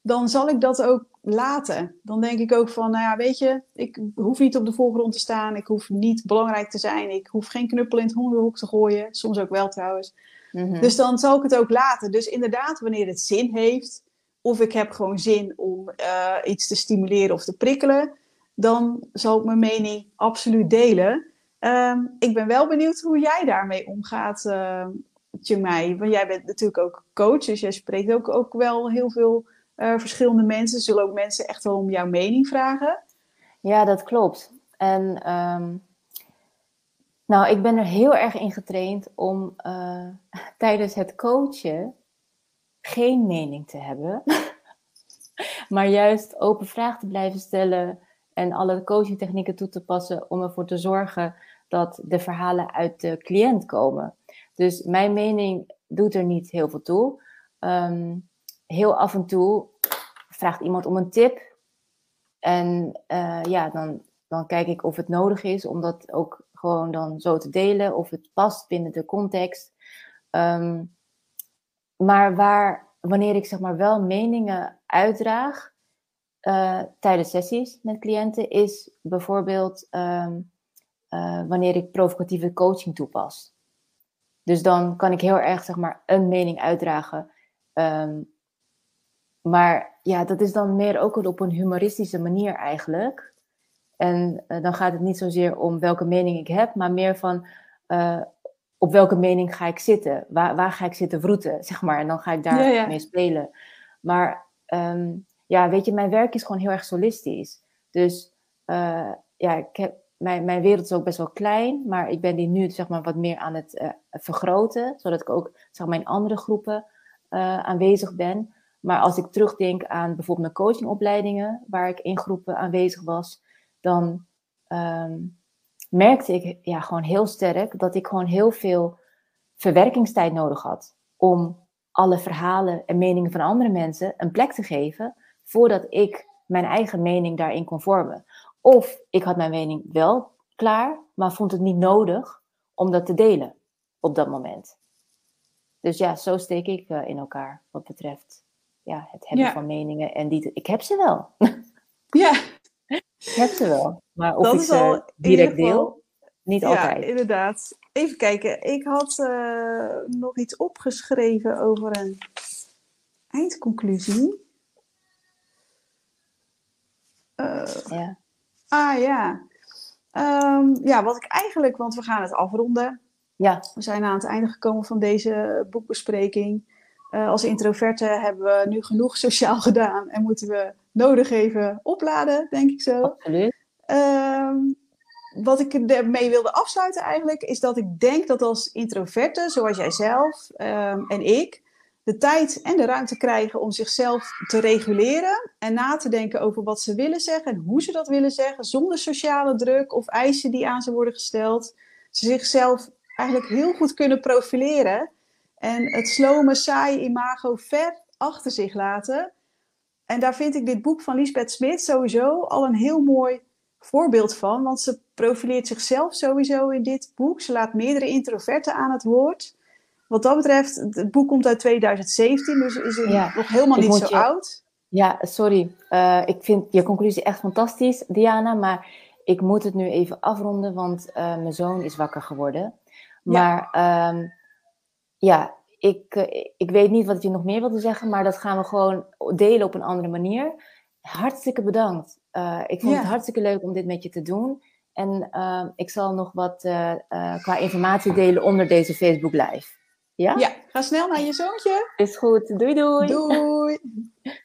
Dan zal ik dat ook laten. Dan denk ik ook van, nou ja, weet je, ik hoef niet op de voorgrond te staan. Ik hoef niet belangrijk te zijn. Ik hoef geen knuppel in het hoenderhok te gooien. Soms ook wel trouwens. Mhm. Dus dan zal ik het ook laten. Dus inderdaad, wanneer het zin heeft, of ik heb gewoon zin om uh, iets te stimuleren of te prikkelen, dan zal ik mijn mening absoluut delen. Um, ik ben wel benieuwd hoe jij daarmee omgaat, uh, Chumai. Want jij bent natuurlijk ook coach, dus jij spreekt ook, ook wel heel veel uh, verschillende mensen. Zullen ook mensen echt wel om jouw mening vragen? Ja, dat klopt. En um, nou, ik ben er heel erg in getraind om uh, tijdens het coachen geen mening te hebben, maar juist open vragen te blijven stellen en alle coachingtechnieken toe te passen om ervoor te zorgen dat de verhalen uit de cliënt komen. Dus mijn mening doet er niet heel veel toe. Um, heel af en toe vraagt iemand om een tip. En uh, ja, dan, dan kijk ik of het nodig is om dat ook gewoon dan zo te delen of het past binnen de context. Um, maar waar, wanneer ik zeg maar wel meningen uitdraag uh, tijdens sessies met cliënten, is bijvoorbeeld um, uh, wanneer ik provocatieve coaching toepas. Dus dan kan ik heel erg zeg maar een mening uitdragen. Um, maar ja, dat is dan meer ook op een humoristische manier eigenlijk. En uh, dan gaat het niet zozeer om welke mening ik heb, maar meer van uh, op welke mening ga ik zitten? Waar, waar ga ik zitten vroeten, zeg maar. En dan ga ik daar ja, mee spelen. Maar um, ja, weet je, mijn werk is gewoon heel erg solistisch. Dus uh, ja, ik heb, mijn, mijn wereld is ook best wel klein, maar ik ben die nu zeg maar wat meer aan het vergroten, zodat ik ook zeg maar in andere groepen aanwezig ben. Maar als ik terugdenk aan bijvoorbeeld mijn coachingopleidingen, waar ik in groepen aanwezig was, dan um, merkte ik ja, gewoon heel sterk dat ik gewoon heel veel verwerkingstijd nodig had om alle verhalen en meningen van andere mensen een plek te geven voordat ik mijn eigen mening daarin kon vormen. Of ik had mijn mening wel klaar, maar vond het niet nodig om dat te delen op dat moment. Dus ja, zo steek ik uh, in elkaar wat betreft ja, het hebben van meningen. En die, ik heb ze wel. Ja, heb ze wel. Maar of dat is ze direct deel, niet altijd. Ja, inderdaad. Even kijken. Ik had uh, nog iets opgeschreven over een eindconclusie. Uh, ja. Ah ja. Um, ja, wat ik eigenlijk, want we gaan het afronden. Ja. We zijn aan het einde gekomen van deze boekbespreking. Uh, als introverte hebben we nu genoeg sociaal gedaan en moeten we nodig even opladen, denk ik zo. Absoluut. Uh, wat ik ermee wilde afsluiten eigenlijk, is dat ik denk dat als introverte, zoals jij zelf um, en ik, de tijd en de ruimte krijgen om zichzelf te reguleren en na te denken over wat ze willen zeggen en hoe ze dat willen zeggen, zonder sociale druk of eisen die aan ze worden gesteld. Ze zichzelf eigenlijk heel goed kunnen profileren en het slome, saaie imago ver achter zich laten. En daar vind ik dit boek van Lisbeth Smit sowieso al een heel mooi voorbeeld van. Want ze profileert zichzelf sowieso in dit boek. Ze laat meerdere introverten aan het woord. Wat dat betreft, het boek komt uit 2017, dus is het nog helemaal niet zo oud. Ja, sorry. Uh, ik vind je conclusie echt fantastisch, Diana. Maar ik moet het nu even afronden, want uh, mijn zoon is wakker geworden. Maar ja, um, ja ik, uh, ik weet niet wat je nog meer wilde zeggen, maar dat gaan we gewoon delen op een andere manier. Hartstikke bedankt. Uh, ik vond ja. het hartstikke leuk om dit met je te doen. En uh, ik zal nog wat uh, qua informatie delen onder deze Facebook Live. Ja? Ja, ga snel naar je zoontje. Is goed. Doei doei. Doei.